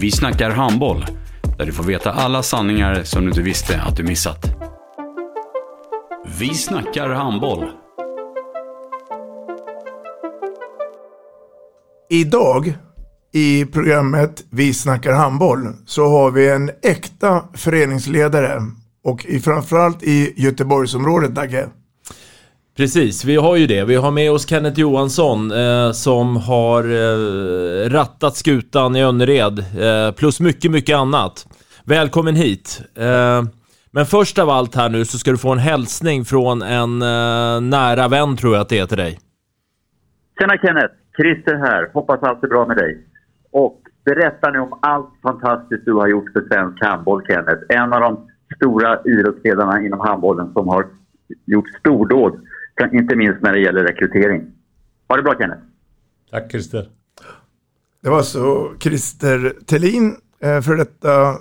Vi snackar handboll, där du får veta alla sanningar som du inte visste att du missat. Vi snackar handboll. Idag i programmet Vi snackar handboll så har vi en äkta föreningsledare och i, framförallt i Göteborgsområdet Dagge. Precis, vi har ju det. Vi har med oss Kenneth Johansson eh, som har eh, rattat skutan i Önnered eh, plus mycket, mycket annat. Välkommen hit. Eh, men först av allt här nu så ska du få en hälsning från en eh, nära vän tror jag att det är till dig. Tjena Kenneth! Christer här. Hoppas allt är bra med dig. Och berätta nu om allt fantastiskt du har gjort för svensk handboll, Kenneth. En av de stora idrottsledarna inom handbollen som har gjort stordåd, inte minst när det gäller rekrytering. Ha det bra Kenneth! Tack Christer! Det var så Christer Tellin, eh, för detta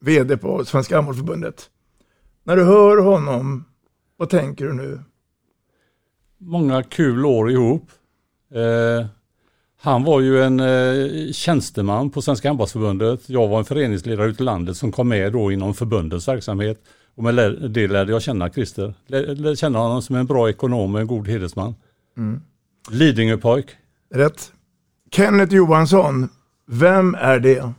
VD på Svenska Handbollförbundet. När du hör honom, vad tänker du nu? Många kul år ihop. Eh, han var ju en eh, tjänsteman på Svenska Handbollsförbundet. Jag var en föreningsledare ute i landet som kom med då inom förbundets verksamhet. Och med det lärde jag känna Christer. Lärde känna honom som en bra ekonom och en god hedersman. Mm. Lidingöpojk. Rätt. Kenneth Johansson, vem är det?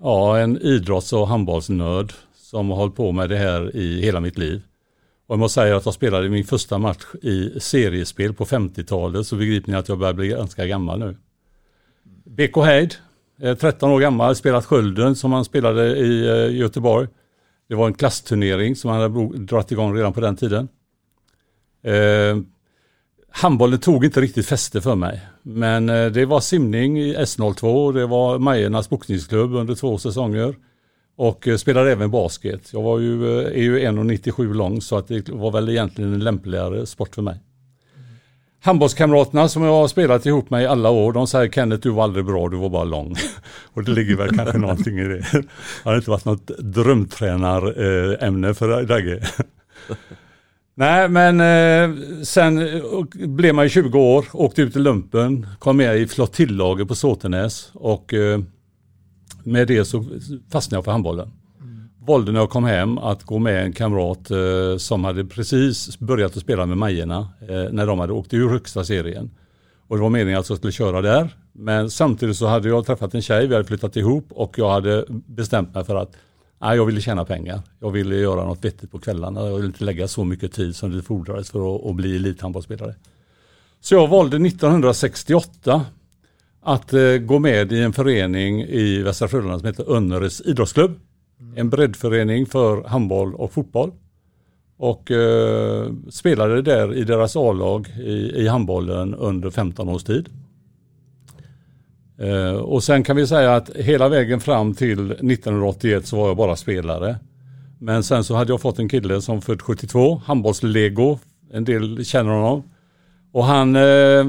Ja, en idrotts och handbollsnörd som har hållit på med det här i hela mitt liv. Och jag måste säga att jag spelade min första match i seriespel på 50-talet så begriper ni att jag börjar bli ganska gammal nu. BK Heid, 13 år gammal, spelat Skölden som han spelade i eh, Göteborg. Det var en klassturnering som han hade dragit igång redan på den tiden. Eh, handbollen tog inte riktigt fäste för mig. Men eh, det var simning i S02, det var Majernas boxningsklubb under två säsonger. Och eh, spelade även basket. Jag var ju, eh, är ju 1,97 lång så att det var väl egentligen en lämpligare sport för mig. Handbollskamraterna som jag har spelat ihop med i alla år, de säger Kenneth du var aldrig bra, du var bara lång. och det ligger väl kanske någonting i det. Det har inte varit något drömtränarämne för Dagge. Nej men eh, sen blev man ju 20 år, åkte ut i lumpen, kom med i flottillaget på Såtenäs och eh, med det så fastnade jag för handbollen. Valde när jag kom hem att gå med en kamrat eh, som hade precis börjat att spela med Majerna eh, när de hade åkt ur högsta serien. Och det var meningen att jag skulle köra där. Men samtidigt så hade jag träffat en tjej, vi hade flyttat ihop och jag hade bestämt mig för att nej, jag ville tjäna pengar. Jag ville göra något vettigt på kvällarna. Jag ville inte lägga så mycket tid som det fordrades för att, att bli elithandbollsspelare. Så jag valde 1968 att eh, gå med i en förening i Västra Frölunda som heter Önneres idrottsklubb. Mm. En breddförening för handboll och fotboll. Och eh, spelade där i deras A-lag i, i handbollen under 15 års tid. Eh, och sen kan vi säga att hela vägen fram till 1981 så var jag bara spelare. Men sen så hade jag fått en kille som född 72, handbollslego, en del känner honom. Och han Eh,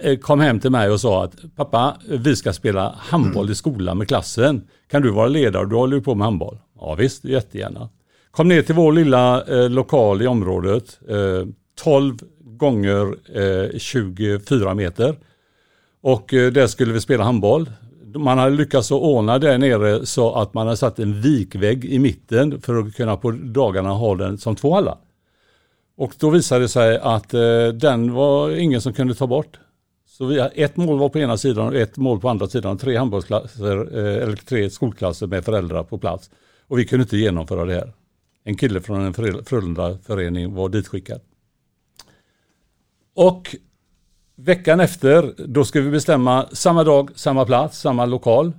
Eh, kom hem till mig och sa att pappa, vi ska spela handboll i skolan med klassen. Kan du vara ledare? Du håller ju på med handboll. Ja visst, jättegärna. Kom ner till vår lilla eh, lokal i området. Eh, 12 gånger eh, 24 meter. Och eh, där skulle vi spela handboll. Man hade lyckats att ordna där nere så att man hade satt en vikvägg i mitten för att kunna på dagarna ha den som två hallar. Och då visade det sig att eh, den var ingen som kunde ta bort. Så vi, ett mål var på ena sidan och ett mål på andra sidan. Tre handbollsklasser, eh, eller tre skolklasser med föräldrar på plats. Och vi kunde inte genomföra det här. En kille från en Frölunda-förening var ditskickad. Och veckan efter, då ska vi bestämma samma dag, samma plats, samma lokal.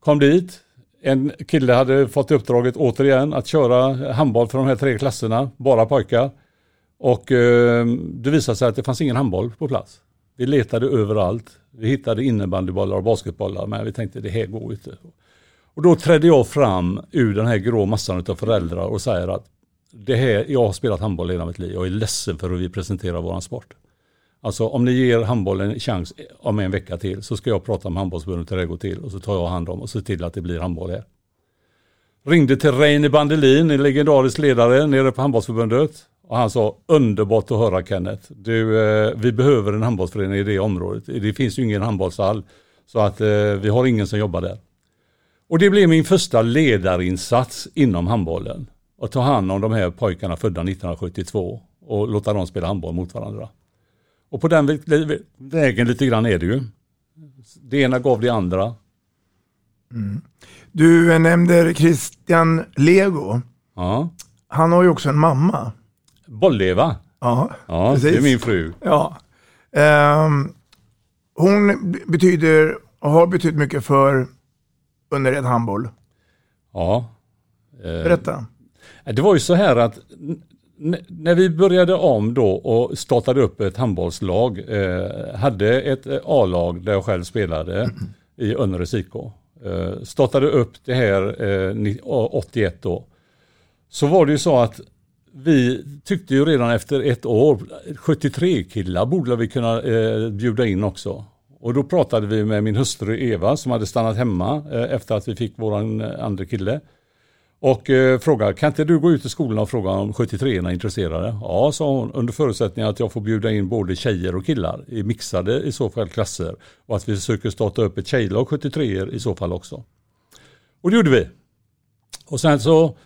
Kom dit. En kille hade fått uppdraget återigen att köra handboll för de här tre klasserna, bara pojkar. Och eh, det visade sig att det fanns ingen handboll på plats. Vi letade överallt. Vi hittade innebandybollar och basketbollar men vi tänkte det här går inte. Och då trädde jag fram ur den här grå massan av föräldrar och säger att det här, jag har spelat handboll hela mitt liv. Jag är ledsen för hur vi presenterar vår sport. Alltså om ni ger handbollen en chans om en vecka till så ska jag prata med handbollsförbundet hur det går till och så tar jag hand om och ser till att det blir handboll här. Ringde till Reine Bandelin, en legendarisk ledare nere på handbollsförbundet. Och han sa underbart att höra Kenneth. Du, eh, vi behöver en handbollsförening i det området. Det finns ju ingen handbollshall. Så att eh, vi har ingen som jobbar där. Och det blev min första ledarinsats inom handbollen. Att ta hand om de här pojkarna födda 1972 och låta dem spela handboll mot varandra. Och på den vägen lite grann är det ju. Det ena gav det andra. Mm. Du nämnde Christian Lego. Ja. Han har ju också en mamma. Bolleva. Ja, ja precis. det är min fru. Ja. Um, hon betyder och har betytt mycket för Önnered handboll. Ja. Eh, Berätta. Det var ju så här att när vi började om då och startade upp ett handbollslag, eh, hade ett eh, A-lag där jag själv spelade i Önneres IK. Eh, startade upp det här eh, 81 då. Så var det ju så att vi tyckte ju redan efter ett år, 73 killar borde vi kunna eh, bjuda in också. Och då pratade vi med min hustru Eva som hade stannat hemma eh, efter att vi fick våran eh, andra kille. Och eh, frågade, kan inte du gå ut i skolan och fråga om 73 är intresserade? Ja, sa hon, under förutsättning att jag får bjuda in både tjejer och killar i mixade i så fall klasser. Och att vi försöker starta upp ett tjejlag 73 i så fall också. Och det gjorde vi. Och sen så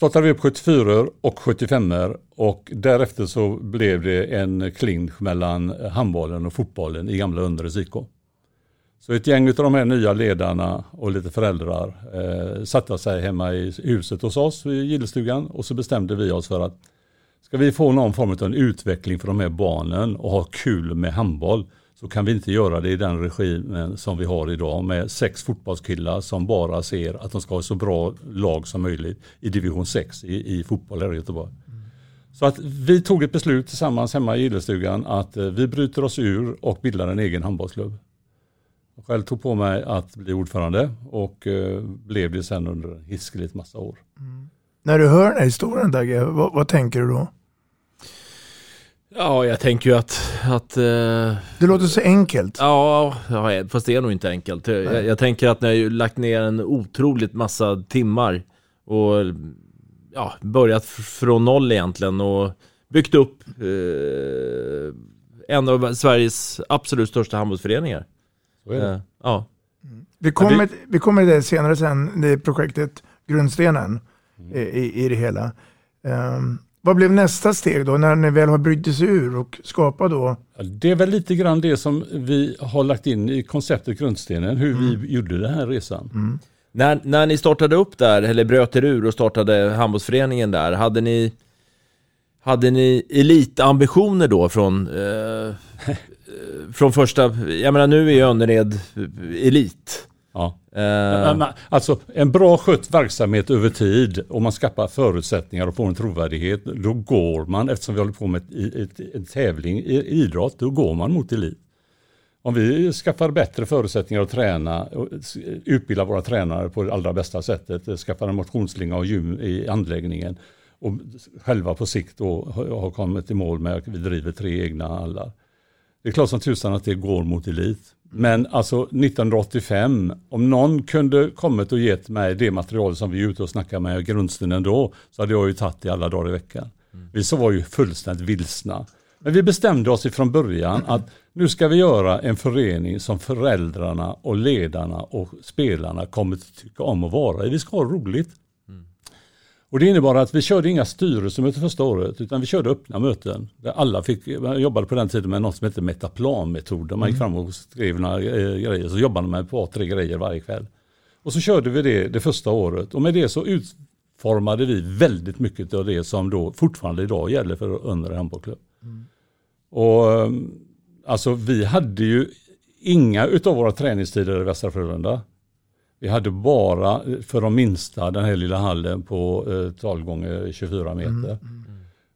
startade vi upp 74 och 75 och därefter så blev det en clinch mellan handbollen och fotbollen i gamla Undres IK. Så ett gäng av de här nya ledarna och lite föräldrar eh, satte sig hemma i huset hos oss i gillestugan och så bestämde vi oss för att ska vi få någon form av en utveckling för de här barnen och ha kul med handboll så kan vi inte göra det i den regimen som vi har idag med sex fotbollskillar som bara ser att de ska ha så bra lag som möjligt i division 6 i, i fotboll här i Göteborg. Mm. Så att vi tog ett beslut tillsammans hemma i gillestugan att eh, vi bryter oss ur och bildar en egen handbollsklubb. Jag själv tog på mig att bli ordförande och eh, blev det sen under en hiskeligt massa år. Mm. När du hör den här historien Dagge, vad, vad tänker du då? Ja, jag tänker ju att... att uh... Det låter så enkelt. Ja, ja, fast det är nog inte enkelt. Jag, jag, tänker att ni har lagt ner en otroligt massa timmar och ja, börjat från noll egentligen och byggt upp uh, en av Sveriges absolut största handbollsföreningar. Så är det. Uh, ja. Mm. Vi kommer, vi kommer till det senare sen, det projektet Grundstenen mm. i, i det hela. Um, vad blev nästa steg då när ni väl har brutit sig ur och skapat då? Det är väl lite grann det som vi har lagt in i konceptet Grundstenen, hur mm. vi gjorde den här resan. Mm. När, när ni startade upp där, eller bröt er ur och startade handbollsföreningen där, hade ni, hade ni elitambitioner då från, eh, från första, jag menar nu är ju Önnered elit. Ja. Uh, alltså en bra skött verksamhet över tid och man skapar förutsättningar och får en trovärdighet, då går man, eftersom vi håller på med ett, ett, en tävling i idrott, då går man mot elit. Om vi skaffar bättre förutsättningar att träna, utbilda våra tränare på det allra bästa sättet, skaffar en motionsslinga och gym i anläggningen och själva på sikt då har kommit i mål med att vi driver tre egna hallar. Det är klart som tusan att det går mot elit. Men alltså 1985, om någon kunde kommit och gett mig det material som vi är ute och snackar med grundstunden då, så hade jag ju tagit det alla dagar i veckan. Mm. Vi så var ju fullständigt vilsna. Men vi bestämde oss ifrån början att nu ska vi göra en förening som föräldrarna och ledarna och spelarna kommer att tycka om att vara i. Vi ska ha roligt. Mm. Och det innebar att vi körde inga styrelsemöten första året utan vi körde öppna möten. Där alla fick, man jobbade på den tiden med något som hette metaplanmetoden. Man gick fram och skrev några grejer så jobbade man med ett par, tre grejer varje kväll. Och så körde vi det det första året och med det så utformade vi väldigt mycket av det som då fortfarande idag gäller för Önnered handbollsklubb. Och ehm, alltså vi hade ju inga utav våra träningstider i Västra Frölunda. Vi hade bara för de minsta den här lilla hallen på eh, 12 gånger 24 meter.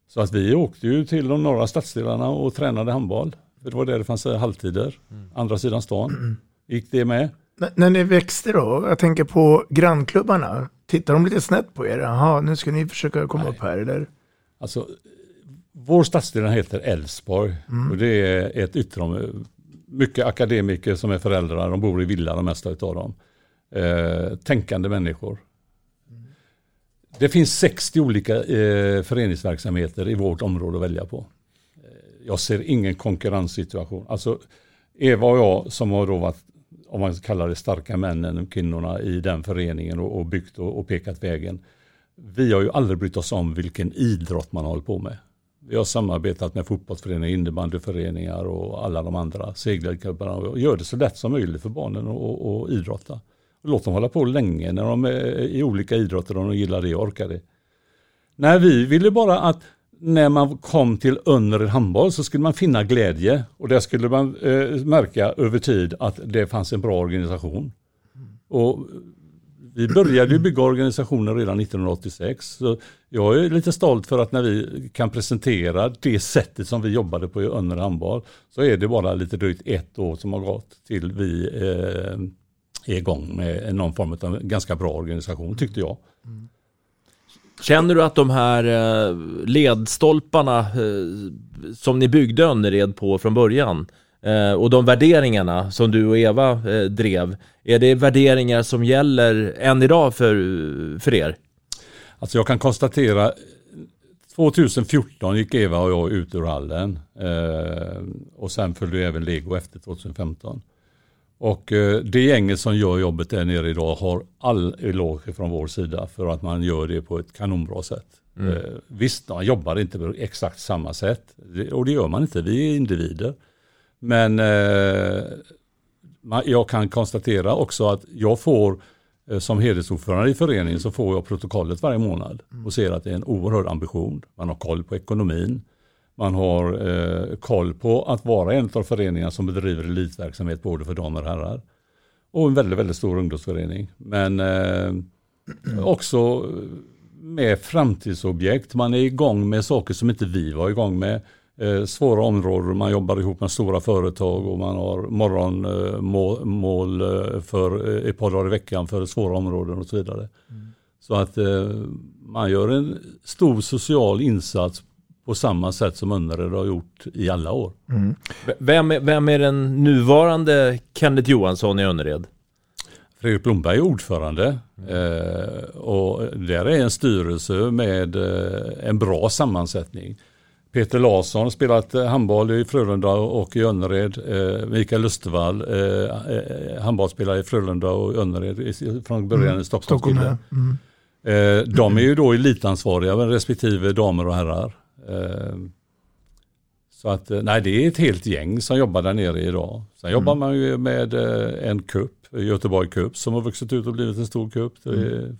Så att vi åkte ju till de norra stadsdelarna och tränade handboll. För det var där det fanns eh, halvtider. Andra sidan stan. Gick det med? N- när ni växte då, jag tänker på grannklubbarna, tittar de lite snett på er? Jaha, nu ska ni försöka komma upp här eller? Alltså, vår stadsdel heter Älvsborg Mm. och det är ett ytterområde. Mycket akademiker som är föräldrar, de bor i villa de mesta utav dem. Eh, tänkande människor. Det finns 60 olika eh, föreningsverksamheter i vårt område att välja på. Eh, jag ser ingen konkurrenssituation. Alltså Eva och jag som har då varit, om man kallar det starka männen, kvinnorna i den föreningen och, och byggt och, och pekat vägen. Vi har ju aldrig brytt oss om vilken idrott man håller på med. Vi har samarbetat med fotbollsföreningar, innebandyföreningar och alla de andra segelklubbarna och gör det så lätt som möjligt för barnen att idrotta. Låt dem hålla på länge när de är i olika idrotter om de gillar det och orkar det. Nej, vi ville bara att när man kom till Önnered handboll så skulle man finna glädje och där skulle man eh, märka över tid att det fanns en bra organisation. Och vi började ju bygga organisationen redan 1986. Så jag är lite stolt för att när vi kan presentera det sättet som vi jobbade på i Önnered handboll så är det bara lite drygt ett år som har gått till vi eh, är igång med någon form av ganska bra organisation tyckte jag. Känner du att de här eh, ledstolparna eh, som ni byggde Önnered på från början eh, och de värderingarna som du och Eva drev, är det värderingar som gäller än idag för, för er? Alltså jag kan konstatera 2014 gick Eva och jag ut ur hallen eh, och sen följde även Lego efter 2015. Och eh, det gänget som gör jobbet där nere idag har all eloge från vår sida för att man gör det på ett kanonbra sätt. Mm. Eh, visst, man jobbar inte på exakt samma sätt och det gör man inte, vi är individer. Men eh, jag kan konstatera också att jag får som hedersordförande i föreningen så får jag protokollet varje månad och ser att det är en oerhörd ambition. Man har koll på ekonomin. Man har eh, koll på att vara en av föreningarna som bedriver elitverksamhet både för damer och herrar. Och en väldigt, väldigt stor ungdomsförening. Men eh, också med framtidsobjekt. Man är igång med saker som inte vi var igång med. Eh, svåra områden, man jobbar ihop med stora företag och man har morgonmål eh, eh, för eh, ett par dagar i veckan för svåra områden och så vidare. Så att man gör en stor social insats på samma sätt som Önnered har gjort i alla år. V- Vem är, vem är den nuvarande Kenneth Johansson i Önnered? Fredrik Blomberg är ordförande eh, och där är en styrelse med eh, en bra sammansättning. Peter Larsson har spelat eh, handboll i Frölunda och i Önnered. Eh, Mikael Östervall, eh, eh, handbollsspelare i Frölunda och Önnered i- från början Mm, i Stockholm. Mm. Eh, de är ju då elitansvariga med respektive damer och herrar. Eh, så att, eh, nej det är ett helt gäng som jobbar där nere idag. Sen jobbar man ju med eh, en kupp, Göteborg Cup, som har vuxit ut och blivit en stor kupp. Det är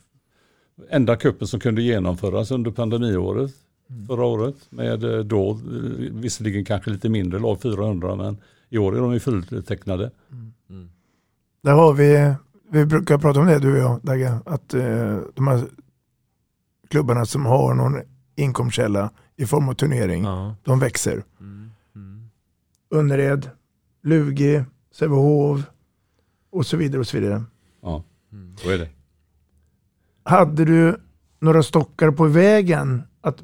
enda kuppen som kunde genomföras under pandemiåret förra året. Med eh, då, visserligen kanske lite mindre lag, 400, men i år är de ju fulltecknade. Där har vi, vi brukar prata om det du och jag Dagge, att de här klubbarna som har någon inkomstkälla i form av turnering, de växer. Önnered, Lugi, Sävehof och så vidare och så vidare. Ja, så är det. Hade du några stockar på vägen att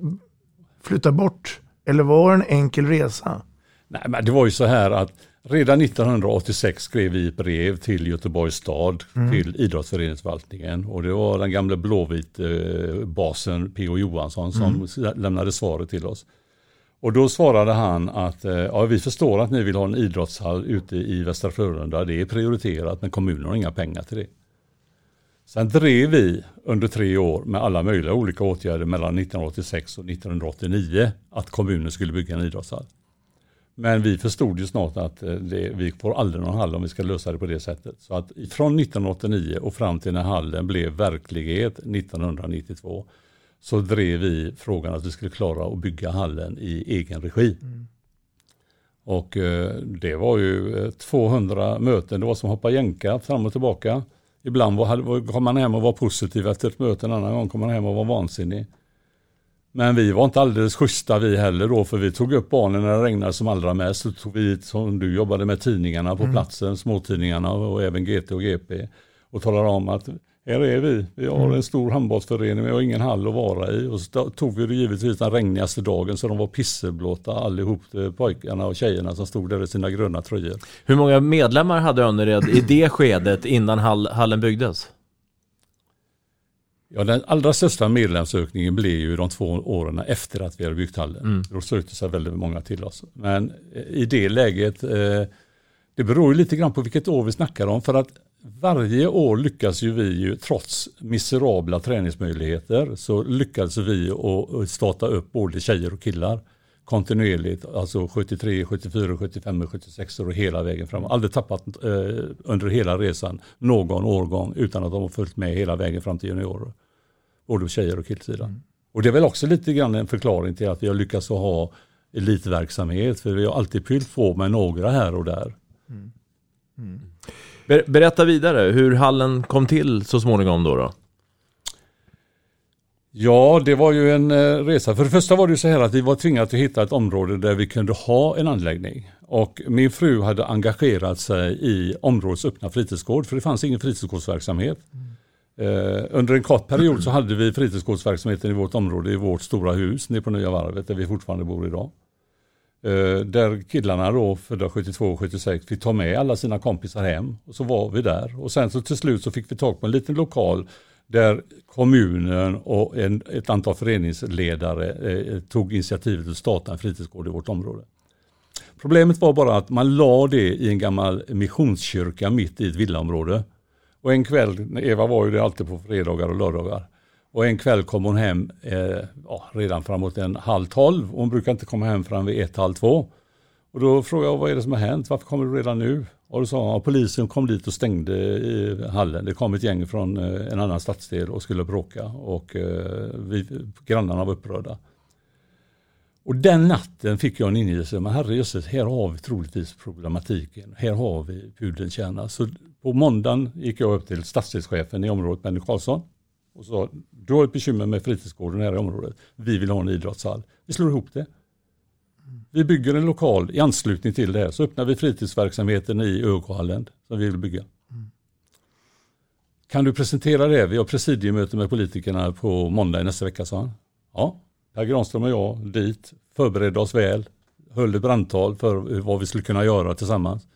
flytta bort? Eller var det en enkel resa? Nej, men det var ju så här att redan 1986 skrev vi ett brev till Göteborgs stad, Mm. till idrottsföreningsförvaltningen. Och det var den gamla blåvit-basen P.O. Johansson som Mm. lämnade svaret till oss. Och då svarade han att eh, ja, vi förstår att ni vill ha en idrottshall ute i Västra Frölunda. Det är prioriterat men kommunen har inga pengar till det. Sen drev vi under tre år med alla möjliga olika åtgärder mellan 1986 och 1989 att kommunen skulle bygga en idrottshall. Men vi förstod ju snart att eh, det, vi får aldrig någon hall om vi ska lösa det på det sättet. Så att från 1989 och fram till när hallen blev verklighet 1992 så drev vi frågan att vi skulle klara att bygga hallen i egen regi. Mm. Och eh, det var ju 200 möten, det var som hoppa jänka fram och tillbaka. Ibland var, kom man hem och var positiv efter ett möte, en annan gång kom man hem och var vansinnig. Men vi var inte alldeles schyssta vi heller då, för vi tog upp barnen när det regnade som allra mest. Så tog vi, som du jobbade med tidningarna på mm. platsen, småtidningarna och även GT och GP. Och talade om att här är vi, vi har mm. en stor handbollsförening, vi har ingen hall att vara i. Och så tog vi det givetvis den regnigaste dagen så de var pisseblåta allihop, eh, pojkarna och tjejerna som stod där i sina gröna tröjor. Hur många medlemmar hade Önnered i det skedet innan hallen byggdes? Ja, den allra största medlemsökningen blev ju de två åren efter att vi hade byggt hallen. Mm. Då sökte sig väldigt många till oss. Men eh, i det läget, eh, det beror ju lite grann på vilket år vi snackar om. För att varje år lyckas ju vi ju, trots miserabla träningsmöjligheter, så lyckades vi att starta upp både tjejer och killar kontinuerligt, alltså 73, 74, 75, 76 och hela vägen fram. Aldrig tappat eh, under hela resan någon årgång utan att de har följt med hela vägen fram till juniorer. Både tjejer och killsidan. Mm. Och det är väl också lite grann en förklaring till att vi har lyckats ha elitverksamhet, för vi har alltid fyllt på med några här och där. Mm. Mm. Berätta vidare hur hallen kom till så småningom då. då? Ja, det var ju en eh, resa. För det första var det så här att vi var tvingade att hitta ett område där vi kunde ha en anläggning. Och min fru hade engagerat sig i områdets öppna fritidsgård, för det fanns ingen fritidsgårdsverksamhet. Mm. under en kort period så hade vi fritidsgårdsverksamheten i vårt område, i vårt stora hus nere på Nya Varvet, där vi fortfarande bor idag. Eh, där killarna då, födda 72 och 76, fick ta med alla sina kompisar hem. Och så var vi där. Och sen så till slut så fick vi tag på en liten lokal där kommunen och en, ett antal föreningsledare eh, tog initiativet att starta en fritidsgård i vårt område. Problemet var bara att man la det i en gammal missionskyrka mitt i ett villaområde. Och en kväll, Eva var ju det alltid på fredagar och lördagar. Och en kväll kom hon hem eh, ja, redan framåt en halv tolv. Hon brukar inte komma hem förrän vid ett, halv två. Och då frågade jag vad är det som har hänt? Varför kommer du redan nu? Och då sa han, polisen kom dit och stängde i hallen. Det kom ett gäng från eh, en annan stadsdel och skulle bråka och eh, vi, grannarna var upprörda. Och den natten fick jag en ingivelse, men herrejösses, här har vi troligtvis problematiken. Här har vi pudelns kärna. Så på måndagen gick jag upp till stadsdelschefen i området, Benny Karlsson, och sa, du har ett bekymmer med fritidsgården här i området. Vi vill ha en idrottshall. Vi slår ihop det. Vi bygger en lokal i anslutning till det här. Så öppnar vi fritidsverksamheten i Ögohallen som vi vill bygga. Mm. Kan du presentera det? Vi har presidiemöte med politikerna på måndag i nästa vecka, sa han. Ja, Per Granström och jag dit, förberedde oss väl, höll ett brandtal för vad vi skulle kunna göra tillsammans.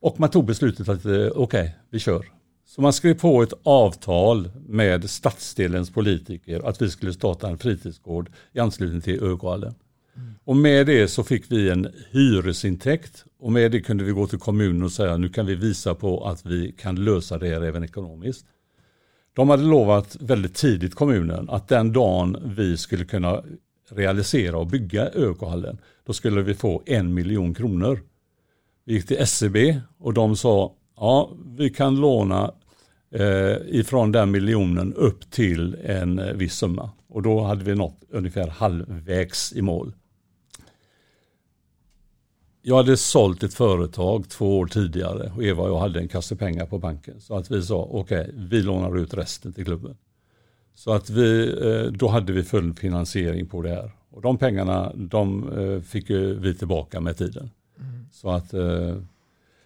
Och man tog beslutet att eh, okej, okay, vi kör. Så man skrev på ett avtal med stadsdelens politiker att vi skulle starta en fritidsgård i anslutning till Ögohallen. Och med det så fick vi en hyresintäkt och med det kunde vi gå till kommunen och säga nu kan vi visa på att vi kan lösa det här även ekonomiskt. De hade lovat väldigt tidigt kommunen att den dagen vi skulle kunna realisera och bygga ÖK-hallen då skulle vi få en miljon kronor. Vi gick till SCB och de sa ja vi kan låna eh, ifrån den miljonen upp till en eh, viss summa. Och då hade vi nått ungefär halvvägs i mål. Jag hade sålt ett företag två år tidigare och Eva och jag hade en kasse pengar på banken. Så att vi sa okej, okay, vi lånar ut resten till klubben. Så att vi, eh, då hade vi full finansiering på det här. Och de pengarna de eh, fick vi tillbaka med tiden. Mm. Så att eh,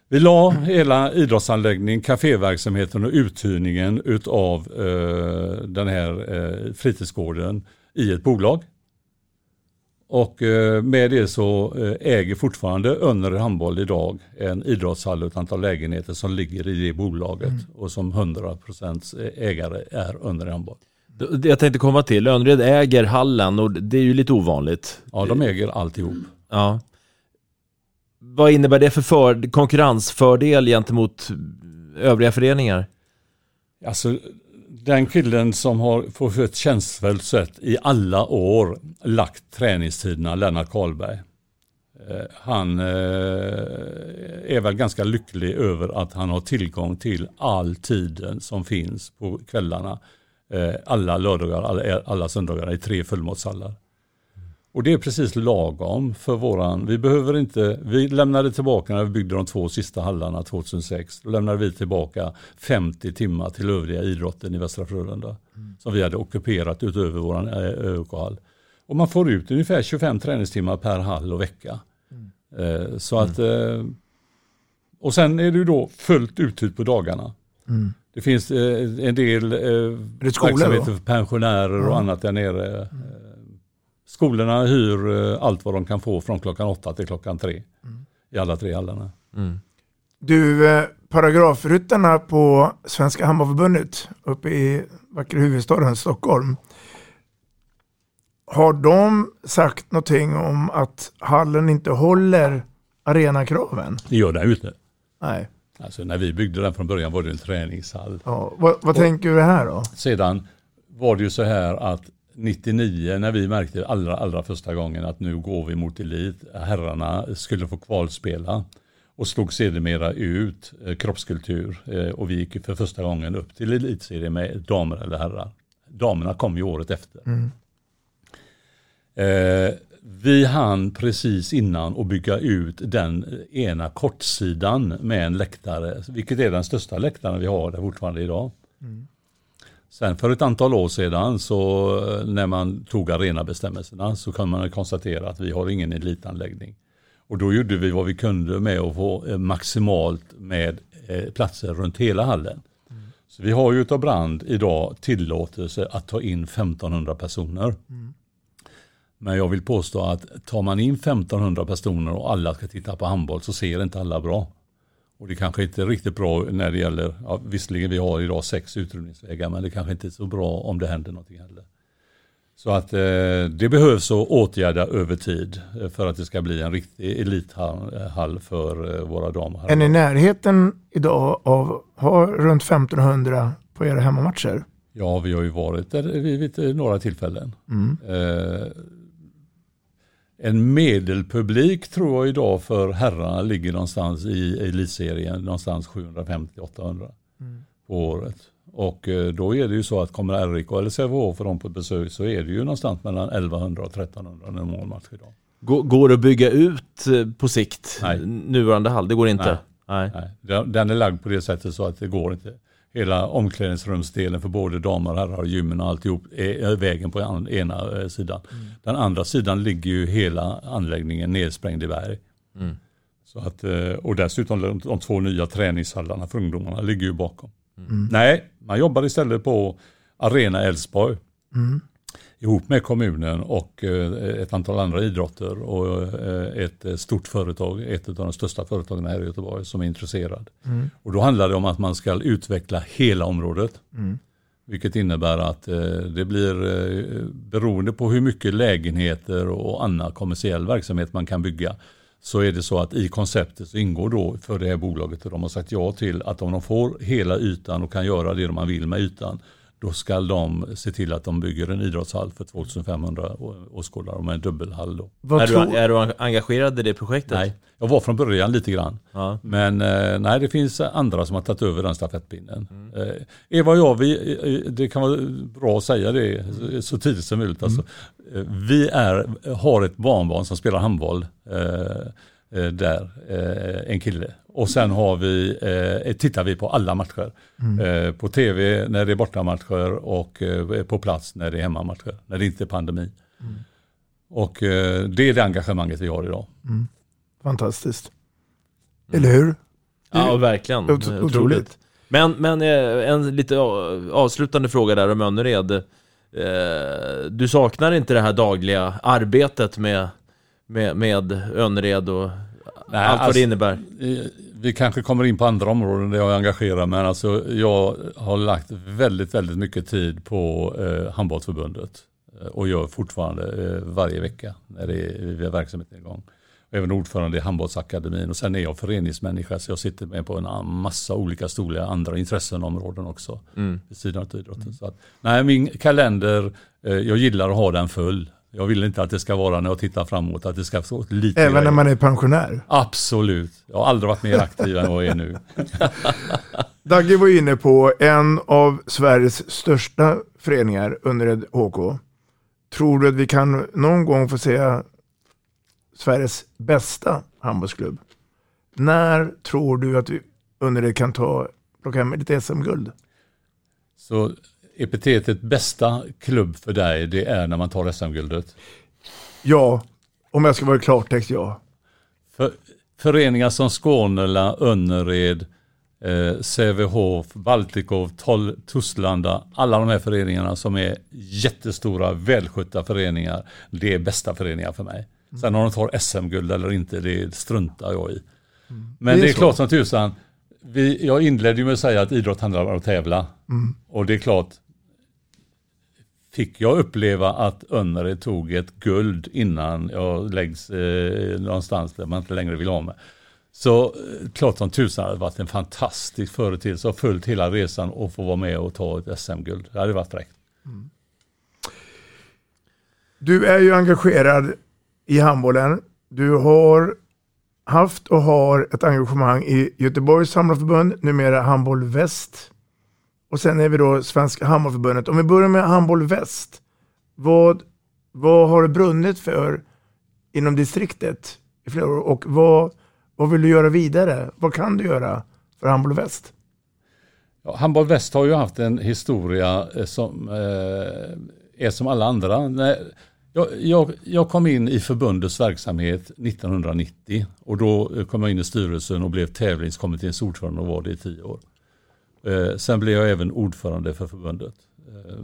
vi la hela idrottsanläggningen, kaféverksamheten och uthyrningen utav den här fritidsgården i ett bolag. Och eh, med det så eh, äger fortfarande Önnered Handboll idag en idrottshall och ett antal lägenheter som ligger i det bolaget mm. och som 100% ägare är Önnered Handboll. Jag tänkte komma till, Önnered äger hallen och det är ju lite ovanligt. Ja, de äger alltihop. Ja. Vad innebär det för, för konkurrensfördel gentemot övriga föreningar? Alltså den killen som har på ett tjänstfullt sätt i alla år lagt träningstiderna, Lennart Karlberg. Eh, han eh, är väl ganska lycklig över att han har tillgång till all tiden som finns på kvällarna. Eh, alla lördagar, alla, alla söndagar i tre fullmatshallar. Och det är precis lagom för våran, vi behöver inte, vi lämnade tillbaka när vi byggde de två sista hallarna 2006, då lämnade vi tillbaka 50 timmar till övriga idrotten i Västra Frölunda. Som vi hade ockuperat utöver våran eh, ÖK-hall. Och man får ut ungefär 25 träningstimmar per hall och vecka. Eh, Så att, eh, och sen är det ju då fullt uthyrt på dagarna. Mm. Det finns eh, en del eh, det verksamheter för pensionärer och annat där nere. Skolorna hyr eh, allt vad de kan få från klockan åtta till klockan tre. I alla tre hallarna. Du, eh, paragrafryttarna på Svenska Handbollförbundet uppe i vackra huvudstaden Stockholm. Har de sagt någonting om att hallen inte håller arenakraven? Det gör den ju inte. Nej. Alltså när vi byggde den från början var det en träningshall. Ja, vad vad tänker du här då? Sedan var det ju så här att 99 när vi märkte allra, allra första gången att nu går vi mot elit. Herrarna skulle få kvalspela och slog sedermera ut eh, kroppskultur eh, och vi gick för första gången upp till elitserien med damer eller herrar. Damerna kom ju året efter. Mm. Eh, vi hann precis innan att bygga ut den ena kortsidan med en läktare, vilket är den största läktaren vi har där fortfarande idag. Sen för ett antal år sedan så eh, när man tog arenabestämmelserna så kan man konstatera att vi har ingen elitanläggning. Och då gjorde vi vad vi kunde med att få eh, maximalt med eh, platser runt hela hallen. Så vi har ju utav brand idag tillåtelse att ta in 1500 personer. Men jag vill påstå att tar man in 1500 personer och alla ska titta på handboll så ser inte alla bra. Och det kanske inte är riktigt bra när det gäller, ja, visserligen vi har idag sex utrymningsvägar men det kanske inte är så bra om det händer någonting heller. Så att eh, det behövs att åtgärda över tid eh, för att det ska bli en riktig elithall hall för eh, våra damer. Är ni i närheten idag av har runt 1500 på era hemmamatcher? Ja, vi har ju varit där vid några tillfällen. Mm. Eh, en medelpublik tror jag idag för herrarna ligger någonstans i elitserien, någonstans 750-800 Mm. på året. Och eh, då är det ju så att kommer RIK eller Sävehof för dem på besök så är det ju någonstans mellan 1100 och 1300 normalmatch idag. Går, går det att bygga ut eh, på sikt? Nej. Nuvarande hall, det går inte? Nej. Nej. Den- Den är lagd på det sättet så att det går inte. Hela omklädningsrumsdelen för både damer och herrar, gymmen och alltihop är vägen på an- ena eh, sidan. Den andra sidan ligger ju hela anläggningen nedsprängd i berg. Mm. Så att, eh, och dessutom de, de två nya träningshallarna för ungdomarna ligger ju bakom. Mm. Nej, man jobbar istället på Arena Älvsborg Mm. Ihop med kommunen och eh, ett antal andra idrotter och eh, ett eh, stort företag, ett av de största företagen här i Göteborg som är intresserad. Mm. Och då handlar det om att man ska utveckla hela området. Mm. Vilket innebär att det blir eh, beroende på hur mycket lägenheter och annan kommersiell verksamhet man kan bygga. Så är det så att i konceptet så ingår då för det här bolaget och de har sagt ja till att om de får hela ytan och kan göra det man vill med ytan. Då ska de se till att de bygger en idrottshall för 2500 å- åskådare med en dubbelhall. Då. Är, tror- du, är du engagerad i det projektet? Nej, jag var från början lite grann. Ja. Men eh, nej, det finns andra som har tagit över den stafettpinnen. Eh, Eva och jag, vi, eh, det kan vara bra att säga det så- tidigt som möjligt. Alltså. Eh, Vi är, har ett barnbarn som spelar handboll. Eh, där, eh, en kille. Och sen har vi, eh, tittar vi på alla matcher. Mm. Eh, på tv när det är bortamatcher och eh, på plats när det är hemmamatcher. När det inte är pandemi. Och eh, det är det engagemanget vi har idag. Mm. Fantastiskt. Eller hur? Ja, verkligen. Ot- Otroligt. otroligt. Men, men eh, en lite avslutande fråga där om Önnered. Eh, Du saknar inte det här dagliga arbetet med, med, med Önnered och Nej, allt vad alltså, det innebär? eh, Vi kanske kommer in på andra områden där jag är engagerad men alltså jag har lagt väldigt, väldigt mycket tid på eh, handbollsförbundet eh, och gör fortfarande eh, varje vecka när det är, vi har verksamheten igång. Även ordförande i handbollsakademin och sen är jag föreningsmänniska så jag sitter med på en massa olika stora andra intressenområden också. Mm. Vid sidan av idrotten. Så att, nej, min kalender, eh, jag gillar att ha den full. Jag vill inte att det ska vara när jag tittar framåt att det ska stå lite Även när man är pensionär. Absolut. Jag har aldrig varit mer aktiv än vad jag är nu. Dagge var inne på en av Sveriges största föreningar, Önnered HK. Tror du att vi kan någon gång få se Sveriges bästa handbollsklubb? När tror du att vi Önnered kan ta, plocka hem lite SM-guld? Så epitetet bästa klubb för dig, det är när man tar SM-guldet. Ja, om jag ska vara i klartext, ja. För, föreningar som Skånela, Önnered, eh, Sävehof, Baltikov, Toll, Tusslanda, alla de här föreningarna som är jättestora, välskötta föreningar, det är bästa föreningar för mig. Sen om de tar SM-guld eller inte, det struntar jag i. Men Det är det är, klart som tusan, vi, jag inledde ju med att säga att idrott handlar om att tävla. Mm. Och det är klart, fick jag uppleva att Önnered tog ett guld innan jag läggs eh, någonstans där man inte längre vill ha mig. Så eh, klart som tusan hade det varit en fantastisk företeelse och följt hela resan och få vara med och ta ett SM-guld. Det hade varit fräckt. Mm. Du är ju engagerad i handbollen. Du har haft och har ett engagemang i Göteborgs samlarförbund, numera Handboll Väst. Och sen är vi då Svenska handbollförbundet. Om vi börjar med Handboll Väst. Vad, vad har det brunnit för inom distriktet i flera år? Och vad, vad vill du göra vidare? Vad kan du göra för Handboll Väst? Ja, Handboll Väst har ju haft en historia eh, som eh, är som alla andra. Nej, jag, jag, jag kom in i förbundets verksamhet 1990 och då eh, kom jag in i styrelsen och blev tävlingskommitténs ordförande och var det i tio år. Eh, sen blev jag även ordförande för förbundet. Eh,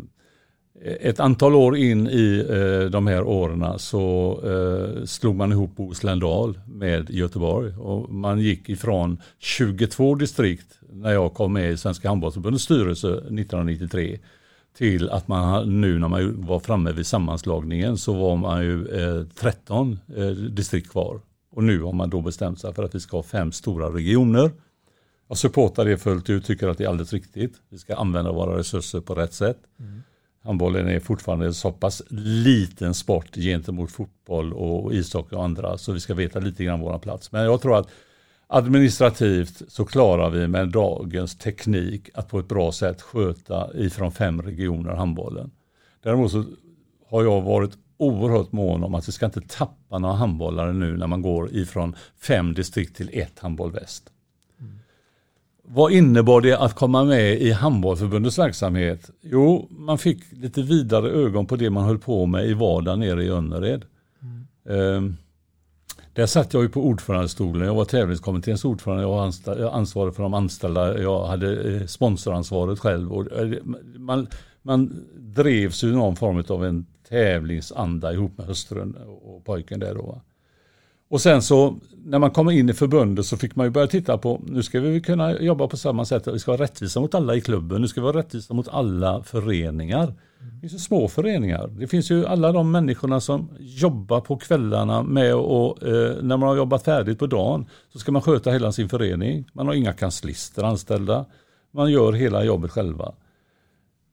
ett antal år in i eh, de här åren så eh, slog man ihop Bohuslän-Dal med Göteborg och man gick ifrån 22 distrikt när jag kom med i Svenska handbollsförbundets styrelse 1993 till att man nu när man var framme vid sammanslagningen så var man ju eh, 13 eh, distrikt kvar. Och nu har man då bestämt sig för att vi ska ha fem stora regioner. Jag supportar det fullt ut, tycker att det är alldeles riktigt. Vi ska använda våra resurser på rätt sätt. Handbollen är fortfarande en så pass liten sport gentemot fotboll och ishockey och andra så vi ska veta lite grann vår plats. Men jag tror att administrativt så klarar vi med dagens teknik att på ett bra sätt sköta ifrån fem regioner handbollen. Däremot så har jag varit oerhört mån om att vi ska inte tappa några handbollare nu när man går ifrån fem distrikt till ett handboll väst. Vad innebar det att komma med i Handbollförbundets verksamhet? Jo, man fick lite vidare ögon på det man höll på med i vardagen nere i Önnered. Ehm, där satt jag ju på ordförandestolen. Jag var tävlingskommitténs ordförande. Jag var ansvarig för de anställda. Jag hade eh, sponsoransvaret själv. Och eh, man, man drevs ju någon form av en tävlingsanda ihop med hustrun och pojken där då. Och sen så när man kommer in i förbundet så fick man ju börja titta på, nu ska vi kunna jobba på samma sätt, vi ska vara rättvisa mot alla i klubben, nu ska vi vara rättvisa mot alla föreningar. Det finns ju små föreningar, det finns ju alla de människorna som jobbar på kvällarna med och eh, när man har jobbat färdigt på dagen så ska man sköta hela sin förening. Man har inga kanslister anställda, man gör hela jobbet själva.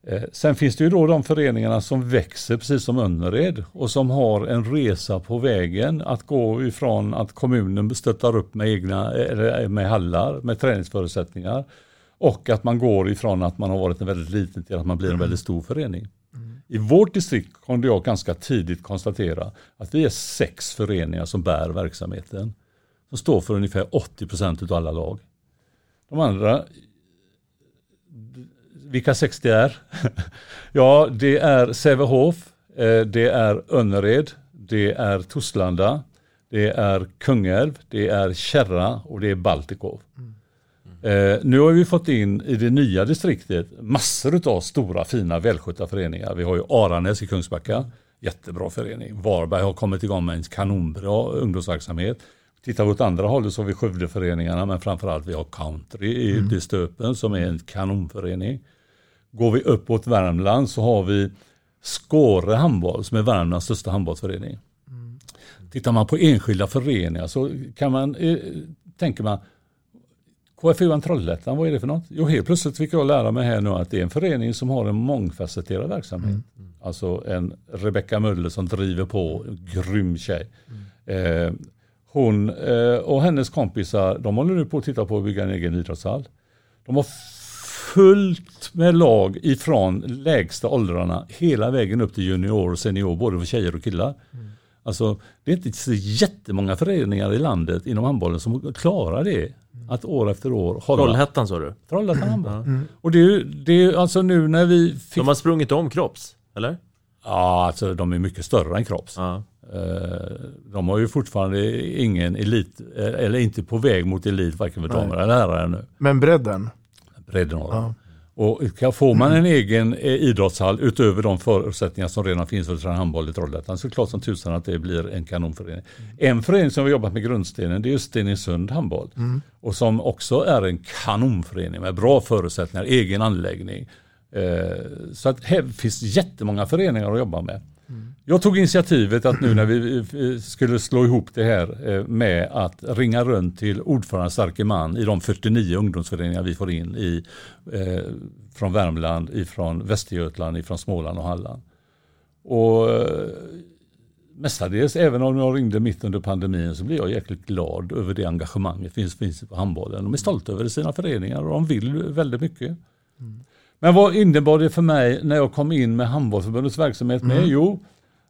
Eh, Sen finns det ju då de föreningarna som växer precis som Önnered och som har en resa på vägen att gå ifrån att kommunen stöttar upp med egna eller med hallar, med träningsförutsättningar och att man går ifrån att man har varit en väldigt liten till att man blir en väldigt stor förening. I vårt distrikt kunde jag ganska tidigt konstatera att vi är sex föreningar som bär verksamheten. Som står för ungefär 80 procent av alla lag. De andra vilka sex det är? ja, det är Sävehof, eh, det är Önnered, det är Torslanda, det är Kungälv, det är Kärra och det är Baltikov. Eh, nu har vi fått in i det nya distriktet massor av stora fina välskötta föreningar. Vi har ju Aranäs i Kungsbacka, jättebra förening. Varberg har kommit igång med en kanonbra ungdomsverksamhet. Tittar vi åt andra hållet så har vi Skövdeföreningarna men framförallt vi har Country i Mm. Stöpen som är en kanonförening. Går vi uppåt Värmland så har vi Skåre handboll som är Värmlands största handbollsförening. Tittar man på enskilda föreningar så kan man, eh, tänker man, KFUan Trollhättan, vad är det för något? Jo, helt plötsligt fick jag lära mig här nu att det är en förening som har en mångfacetterad verksamhet. Mm. Alltså en Rebecka Möller som driver på, grym tjej. Mm. Eh, hon eh, och hennes kompisar, de håller nu på att titta på att bygga en egen idrottshall. De har fullt med lag ifrån lägsta åldrarna hela vägen upp till junior och senior, både för tjejer och killar. Mm. Alltså, det är inte så jättemånga föreningar i landet inom handbollen som klarar det. Att år efter år hålla. Trollhättan sa du? Trollhättan handboll. Mm. Och det är, det är alltså nu när vi fick... De har sprungit om Kropps, eller? Ja, alltså de är mycket större än Kropps. Ja. Eh, de har ju fortfarande ingen elit, eh, eller inte på väg mot elit varken för damer eller herrar ännu. Men bredden? Bredden har ja. Och får man en egen eh, idrottshall utöver de förutsättningar som redan finns för att träna handboll i Trollhättan så är det klart som tusan att det blir en kanonförening. En förening som vi jobbat med grundstenen det är Stenungsund handboll. Mm. Och som också är en kanonförening med bra förutsättningar, egen anläggning. Så att här finns jättemånga föreningar att jobba med. Jag tog initiativet att nu när vi skulle slå ihop det här eh, med att ringa runt till ordförande starke man i de 49 ungdomsföreningar vi får in i, eh, från Värmland, ifrån Västergötland, ifrån Småland och Halland. Och eh, mestadels, även om jag ringde mitt under pandemin, så blir jag jäkligt glad över det engagemanget finns, finns på handbollen. De är stolta över sina föreningar och de vill väldigt mycket. Mm. Men vad innebar det för mig när jag kom in med handbollsförbundets verksamhet med? Mm. Jo,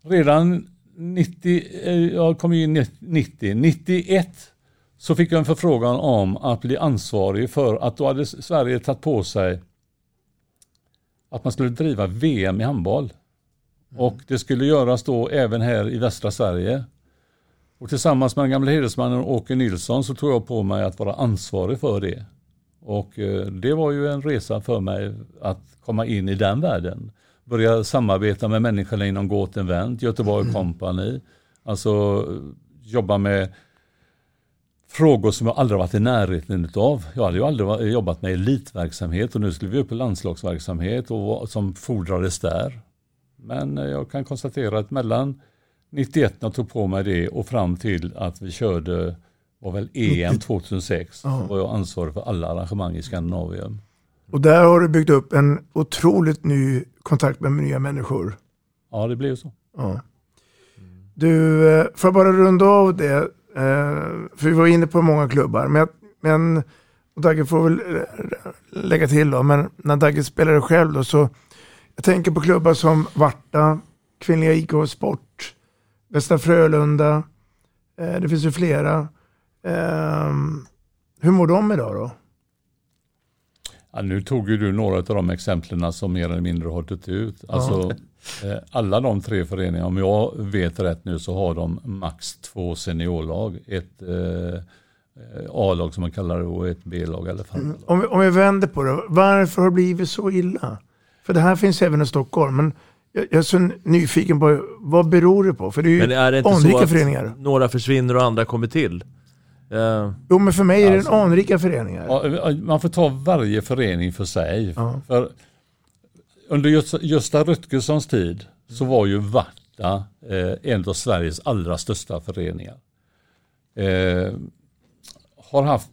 redan 90, eh, jag kom in 90, 91 så fick jag en förfrågan om att bli ansvarig för att då hade Sverige tagit på sig att man skulle driva VM i handboll. Mm. Och det skulle göras då även här i västra Sverige. Och tillsammans med den gamla hedersmannen Åke Nilsson så tog jag på mig att vara ansvarig för det. Och eh, det var ju en resa för mig att komma in i den världen börja samarbeta med människorna inom Gåtenvänt, Göteborg mm. Company. Alltså jobba med frågor som jag aldrig varit i närheten av. Jag hade ju aldrig jobbat med elitverksamhet och nu skulle vi upp i landslagsverksamhet och vad som fordrades där. Men eh, jag kan konstatera att mellan 91 när jag tog på mig det och fram till att vi körde var väl EM 2006 så var jag ansvarig för alla arrangemang i Skandinavien. Och där har du byggt upp en otroligt ny kontakt med nya människor. Ja, det blev så. Ja. Du, eh, får jag bara runda av det? Eh, för vi var inne på många klubbar. Men, men och Dagge får väl eh, lägga till då, men när Dagge spelade själv då så jag tänker på klubbar som Varta, Kvinnliga IK Sport, Västra Frölunda. Det finns ju flera. Hur mår de idag då? Ja, nu tog ju du några av de exemplen som mer eller mindre har dött ut. Alltså, eh, alla de tre föreningarna, om jag vet rätt nu så har de max två seniorlag. Ett eh, A-lag som man kallar det och ett B-lag fall. Mm. Om, vi, om vi vänder på det, varför har det blivit så illa? För det här finns även i Stockholm. Men jag, jag är så nyfiken på vad beror det på? För det är ju men är det inte så att föreningar. några försvinner och andra kommer till? Uh, jo men för mig är det alltså, anrika föreningar. Ja, man får ta varje förening för sig. Uh. För under Gösta Rutgerssons tid så var ju Varta eh, en av Sveriges allra största föreningar. Eh, har haft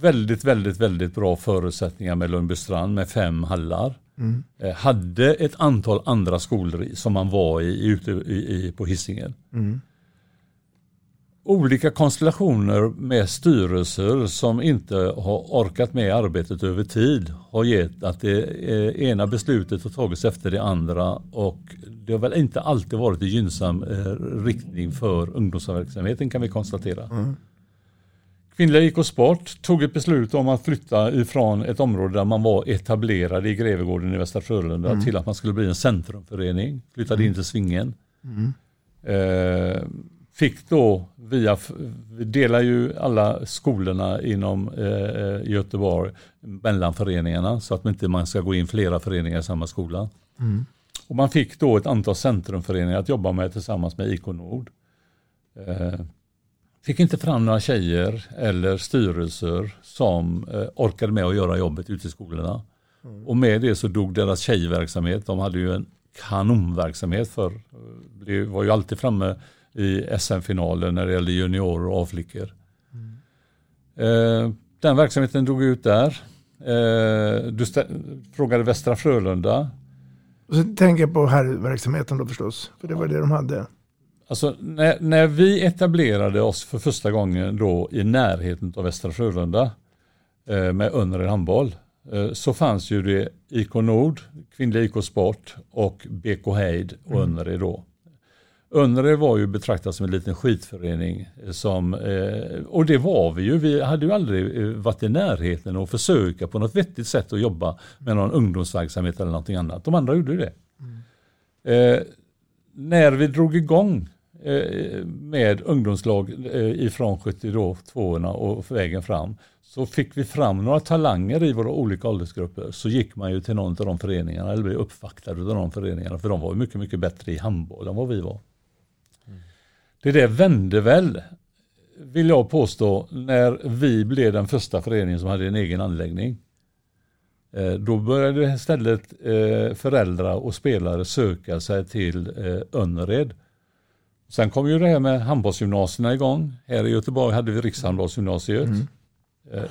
väldigt, väldigt, väldigt bra förutsättningar med Lundbystrand med fem hallar. Mm. Eh, hade ett antal andra skolor som man var i ute i, i, på Hisingen. Mm olika konstellationer med styrelser som inte har orkat med arbetet över tid har gett att det ena beslutet har tagits efter det andra och det har väl inte alltid varit i gynnsam eh, riktning för ungdomsverksamheten kan vi konstatera. Mm. Kvinnliga IK Sport tog ett beslut om att flytta ifrån ett område där man var etablerad i Grevegården i Västra Frölunda mm. till att man skulle bli en centrumförening. Flyttade mm. in till Svingen. Mm. Eh, fick då via, vi delar ju alla skolorna inom eh, Göteborg mellan föreningarna så att man inte man ska gå in flera föreningar i samma skola. Mm. Och man fick då ett antal centrumföreningar att jobba med tillsammans med IK Nord. Eh, fick inte fram några tjejer eller styrelser som eh, orkade med att göra jobbet ute i skolorna. Mm. Och med det så dog deras tjejverksamhet. De hade ju en kanonverksamhet för, det var ju alltid framme i SM-finalen när det gällde juniorer och A-flickor. Eh, den verksamheten drog ut där. Eh, du frågade Västra Frölunda. Och så tänker jag på herrverksamheten då förstås, för det var det de hade. Alltså när, när vi etablerade oss för första gången då i närheten av Västra Frölunda eh, med Önnered handboll eh, så fanns ju det IK Nord, Kvinnliga IK Sport och BK Heid och mm. Önnered då. Önnered var ju betraktat som en liten skitförening. Som, eh, och det var vi ju. Vi hade ju aldrig eh, varit i närheten och försöka på något vettigt sätt att jobba med någon ungdomsverksamhet eller någonting annat. De andra gjorde det. Mm. Eh, när vi drog igång eh, med ungdomslag eh, ifrån 72 och vägen fram så fick vi fram några talanger i våra olika åldersgrupper så gick man ju till någon av de föreningarna eller blev uppvaktad av de föreningarna för de var mycket, mycket bättre i handboll än vad vi var. Det där vände väl, vill jag påstå, när vi blev den första föreningen som hade en egen anläggning. Eh, då började istället eh, föräldrar och spelare söka sig till eh, Önnered. Sen kom ju det här med handbollsgymnasierna igång. Här i Göteborg hade vi Rikshandbollsgymnasiet. Mm.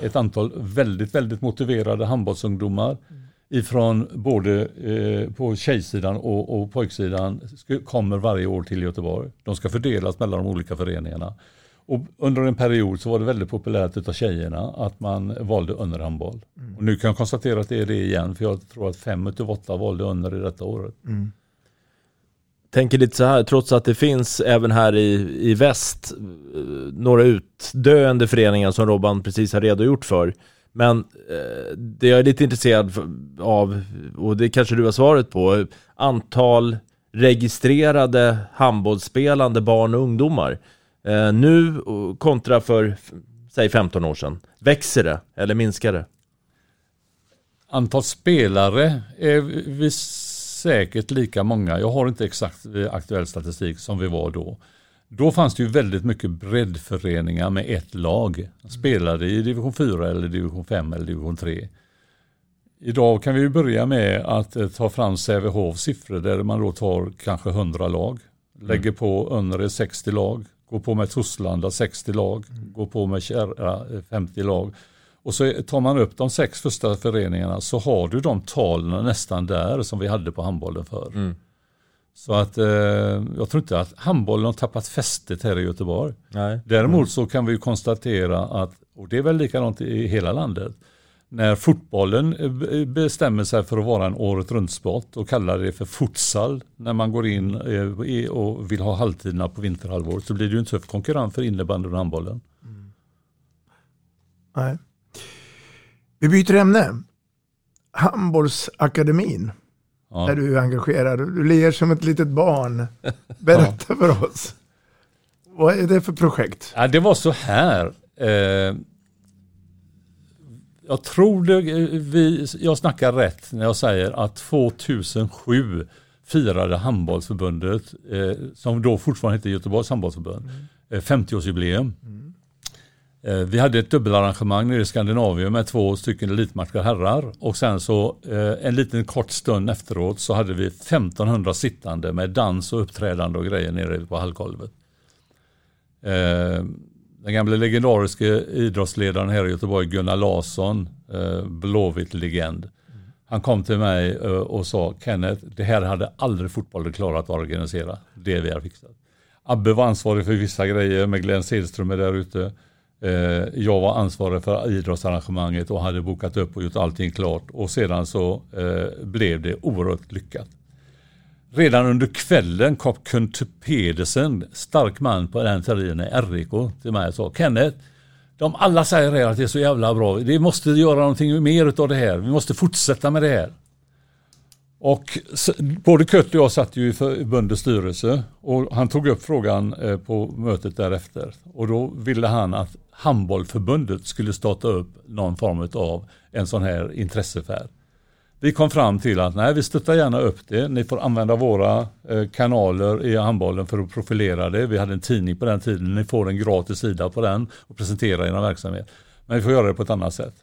Ett antal väldigt, väldigt motiverade handbollsungdomar mm ifrån både eh, på tjejsidan och, och pojksidan kommer varje år till Göteborg. De ska fördelas mellan de olika föreningarna. Och under en period så var det väldigt populärt utav tjejerna att man valde underhandboll. Mm. Och nu kan jag konstatera att det är det igen för jag tror att fem av åtta valde under i detta året. Mm. Tänker lite så här, trots att det finns även här i, i väst eh, några utdöende föreningar som Robban precis har redogjort för. Men eh, det jag är lite intresserad av, och det kanske du har svaret på, antal registrerade handbollsspelande barn och ungdomar. Eh, nu kontra för, säg 15 år sedan. Växer det eller minskar det? Antal spelare är vi säkert lika många. Jag har inte exakt eh, aktuell statistik som vi var då. Då fanns det ju väldigt mycket breddföreningar med ett lag. Spelade i division 4 eller division 5 eller division 3. Idag kan vi börja med att eh, ta fram Sävehofs siffror där man då tar kanske 100 lag. Lägger på Önnered 60 lag. Går på med Torslanda 60 lag. Går på med Kärra 50 eh, lag. Och så tar man upp de sex första föreningarna så har du de talen nästan där som vi hade på handbollen för. Mm. Så att eh, jag tror inte att handbollen har tappat fästet här i Göteborg. Nej. Däremot mm. så kan vi konstatera att, och det är väl likadant i hela landet, när fotbollen eh, bestämmer sig för att vara en året runt sport och kallar det för futsal när man går in eh, och vill ha halvtiderna på vinterhalvåret så blir det ju en tuff konkurrens för innebandyn och handbollen. Mm. Nej. Vi byter ämne. Handbollsakademin. Ja. Där du är engagerad. Du ler som ett litet barn. Berätta ja. för oss. Vad är det för projekt? Ja, det var så här. Eh, jag tror det, vi, jag snackar rätt när jag säger att 2007 firade handbollsförbundet, eh, som då fortfarande hette Göteborgs handbollsförbund, mm. eh, 50-årsjubileum. Mm. Eh, vi hade ett dubbelarrangemang nere i Skandinavien med två stycken elitmatcher herrar och sen så eh, en liten kort stund efteråt så hade vi 1500 sittande med dans och uppträdande och grejer nere på hallgolvet. Eh, den gamla legendariske idrottsledaren här i Göteborg, Gunnar Larsson, Blåvitt-legend. Han kom till mig och sa, Kenneth, det här hade aldrig fotbollen klarat att organisera, det vi har fixat. Abbe var ansvarig för vissa grejer med Glenn Sedström är där ute. Eh, jag var ansvarig för idrottsarrangemanget och hade bokat upp och gjort allting klart och sedan så eh, blev det oerhört lyckat. Redan under kvällen kom Kunt Pedersen, stark man på den tiden i RIK, till mig och sa Kenneth, de alla säger att det är så jävla bra. Vi måste göra någonting mer av det här. Vi måste fortsätta med det här. Och både Kurt och jag satt ju i förbundets styrelse och han tog upp frågan eh, på mötet därefter. Och då ville han att handbollförbundet skulle starta upp någon form av en sån här intressefärd. Vi kom fram till att nej, vi stöttar gärna upp det. Ni får använda våra eh, kanaler i handbollen för att profilera det. Vi hade en tidning på den tiden. Ni får en gratis sida på den och presentera er verksamhet. Men vi får göra det på ett annat sätt.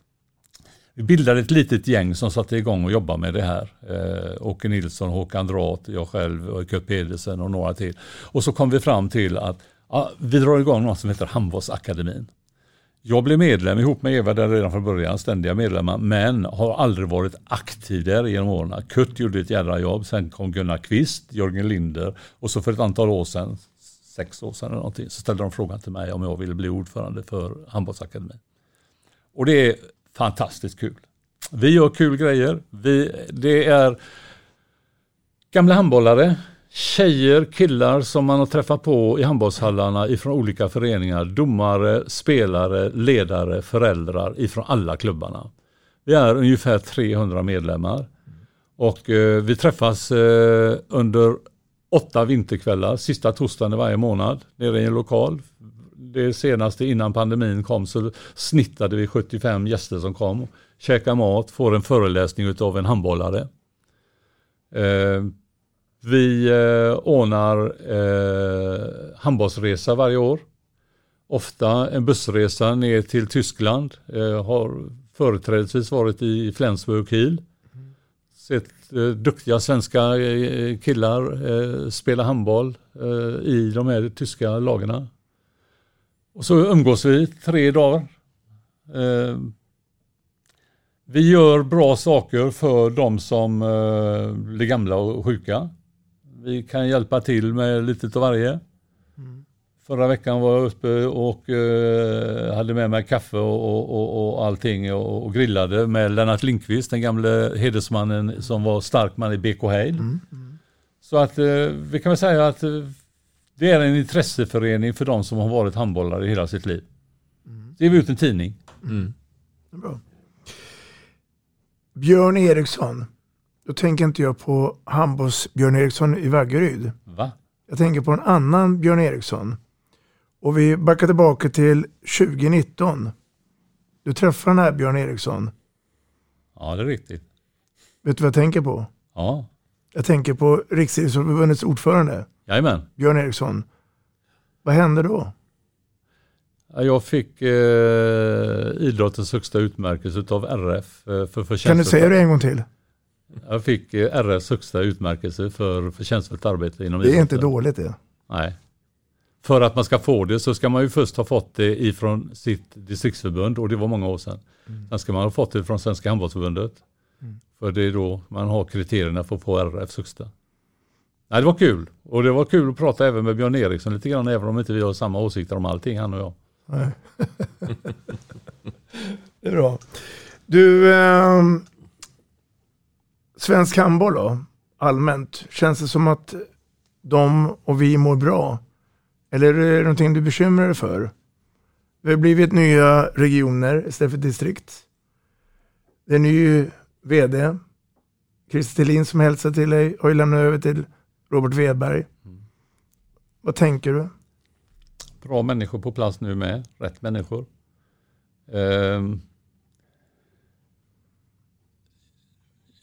Vi bildade ett litet gäng som satte igång och jobbade med det här. Eh, Åke Nilsson, Håkan Drat, jag själv, eh, Kurt Pedersen och några till. Och så kom vi fram till att ja, vi drar igång något som heter Handbollsakademin. Jag blev medlem ihop med Eva där redan från början, ständiga medlemmar, men har aldrig varit aktiv där genom åren. Kurt gjorde ett jädra jobb, sen kom Gunnar Kvist, Jörgen Linder och så för ett antal år sedan, sex år sedan eller någonting, så ställde de frågan till mig om jag ville bli ordförande för Handbollsakademin. Och det är fantastiskt kul. Vi gör kul grejer. Vi, det är gamla handbollare, tjejer, killar som man har träffat på i handbollshallarna ifrån olika föreningar. Domare, spelare, ledare, föräldrar ifrån alla klubbarna. Vi är ungefär 300 medlemmar. Och eh, vi träffas eh, under åtta vinterkvällar, sista torsdagen i varje månad, nere i en lokal. Det senaste innan pandemin kom så snittade vi 75 gäster som kom, käkar mat, får en föreläsning av en handbollare. Eh, vi eh, ordnar eh, handbollsresa varje år. Ofta en bussresa ner till Tyskland. Eh, har företrädesvis varit i Flensburg och Kiel. Sett eh, duktiga svenska eh, killar eh, spela handboll eh, i de här tyska lagarna. Och så umgås vi tre dagar. Eh, vi gör bra saker för de som eh, blir gamla och sjuka. Vi kan hjälpa till med lite av varje. Förra veckan var jag uppe och eh, hade med mig kaffe och, och, och, och allting och, och grillade med Lennart Lindqvist, den gamle hedersmannen som var stark man i BK Heil. Så att eh, vi kan väl säga att eh, det är en intresseförening för de som har varit handbollare i hela sitt liv. Det är vi ut en tidning. Bra. Björn Eriksson. Då tänker inte jag på handbolls Björn Eriksson i Vaggeryd. Va? Jag tänker på en annan Björn Eriksson. Och vi backar tillbaka till 2019. Du träffar den här Björn Eriksson. Ja, det är riktigt. Vet du vad jag tänker på? Ja, Jag tänker på Riksidrottsförbundets ordförande, jajamän. Björn Eriksson. Vad hände då? Ja, Jag fick eh, idrottens högsta utmärkelse av RF eh, för förtjänstfullt Kan du säga det en gång till? Jag fick eh, RFs högsta utmärkelse för förtjänstfullt arbete inom Det är inte dåligt det. Nej. För att man ska få det så ska man ju först ha fått det ifrån sitt distriktsförbund och det var många år sedan. Sen ska man ha fått det från Svenska handbollsförbundet. För det är då man har kriterierna för att få RFs högsta. Nej, det var kul. Och det var kul att prata även med Björn Eriksson lite grann, även om inte vi har samma åsikter om allting, han och jag. Nej. det är bra. Du, ehm, svensk handboll då, allmänt. Känns det som att de och vi mår bra? Eller är det någonting du bekymrar dig för? Det har blivit nya regioner istället för distrikt. Det är ny vd. Christer Thelin som hälsar till dig har ju lämnat över till Robert Wedberg. Vad tänker du? Bra människor på plats nu med, rätt människor. Ehm.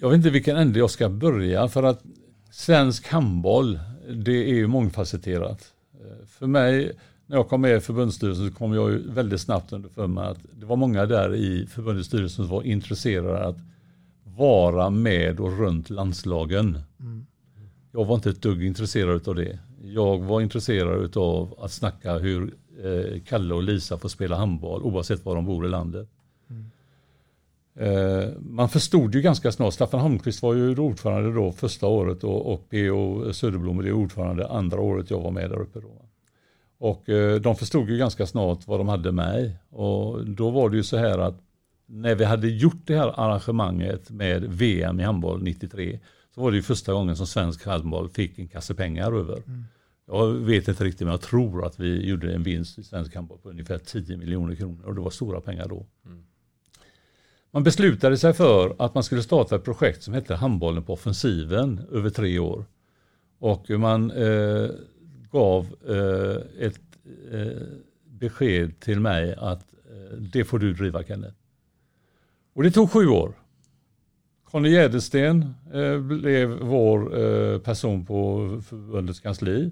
Jag vet inte vilken ände jag ska börja för att svensk handboll, det är ju mångfacetterat. För mig, när jag kom med i förbundsstyrelsen så kom jag ju väldigt snabbt under för mig att det var många där i förbundets styrelse som var intresserade att vara med och runt landslagen. Jag var inte ett dugg intresserad av det. Jag var intresserad av att snacka hur eh, Kalle och Lisa får spela handboll oavsett var de bor i landet. Eh, man förstod ju ganska snart, Staffan Holmqvist var ju ordförande då första året och, och P.O. Söderblom är ordförande andra året jag var med där uppe. Då. Och eh, de förstod ju ganska snart vad de hade med. Och då var det ju så här att när vi hade gjort det här arrangemanget med VM i handboll 93 så var det ju första gången som svensk handboll fick en kasse pengar över. Jag vet inte riktigt men jag tror att vi gjorde en vinst i svensk handboll på ungefär 10 miljoner kronor och det var stora pengar då. Man beslutade sig för att man skulle starta ett projekt som hette Handbollen på offensiven över tre år. Och man eh, gav eh, ett eh, besked till mig att eh, det får du driva Kenneth. Och det tog sju år. Conny Jädersten eh, blev vår eh, person på förbundets kansli.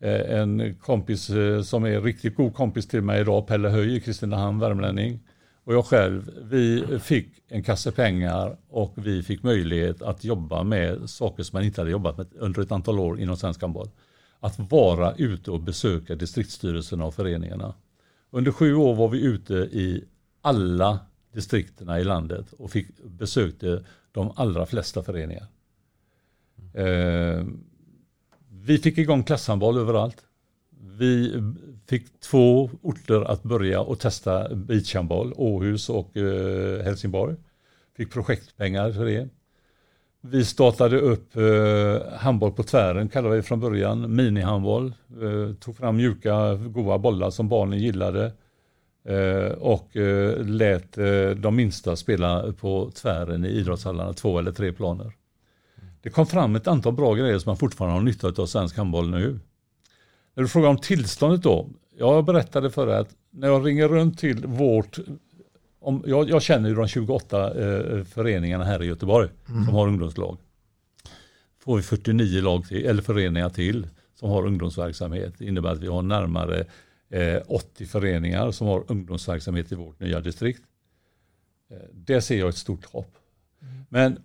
Eh, en kompis eh, som är riktigt god kompis till mig idag, Pelle Höj i Kristinehamn, värmlänning och jag själv, vi fick en kasse pengar och vi fick möjlighet att jobba med saker som man inte hade jobbat med under ett antal år inom svensk handboll. Att vara ute och besöka distriktsstyrelserna och föreningarna. Under sju år var vi ute i alla distrikterna i landet och fick, besökte de allra flesta föreningar. Eh, vi fick igång klasshandboll överallt. Vi fick två orter att börja och testa beachhandboll, Åhus och eh, Helsingborg. Fick projektpengar för det. Vi startade upp eh, handboll på tvären, kallade vi från början, minihandboll. Eh, tog fram mjuka, goda bollar som barnen gillade. Eh, och eh, lät eh, de minsta spela på tvären i idrottshallarna, två eller tre planer. Det kom fram ett antal bra grejer som man fortfarande har nytta av svensk handboll nu. När du frågar om tillståndet då. Jag berättade för dig att när jag ringer runt till vårt om, jag, jag känner ju de 28 eh, föreningarna här i Göteborg Mm. som har ungdomslag. Får vi 49 lag till, eller föreningar till som har ungdomsverksamhet. Det innebär att vi har närmare eh, 80 föreningar som har ungdomsverksamhet i vårt nya distrikt. Eh, det ser jag ett stort hopp. Men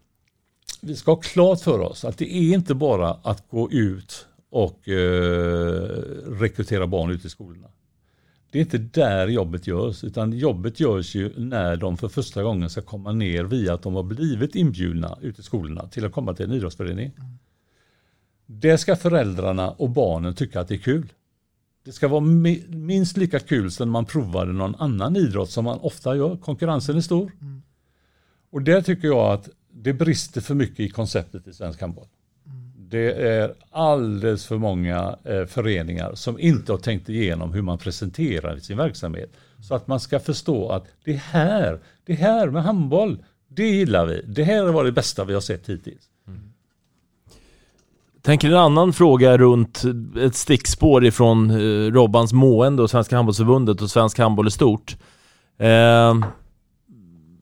vi ska ha klart för oss att det är inte bara att gå ut och eh, rekrytera barn ut i skolorna. Det är inte där jobbet görs, utan jobbet görs ju när de för första gången ska komma ner via att de har blivit inbjudna ut i skolorna till att komma till en idrottsförening. Det ska föräldrarna och barnen tycka att det är kul. Det ska vara mi- minst lika kul som när man provade någon annan idrott som man ofta gör. Konkurrensen är stor. Och där tycker jag att det brister för mycket i konceptet i svensk handboll. Det är alldeles för många eh, föreningar som inte har tänkt igenom hur man presenterar sin verksamhet. Så att man ska förstå att det här, det här med handboll, det gillar vi. Det här var det bästa vi har sett hittills. Mm. Tänker en annan fråga runt ett stickspår ifrån eh, Robbans mående och Svenska handbollsförbundet och svensk handboll i stort. Eh,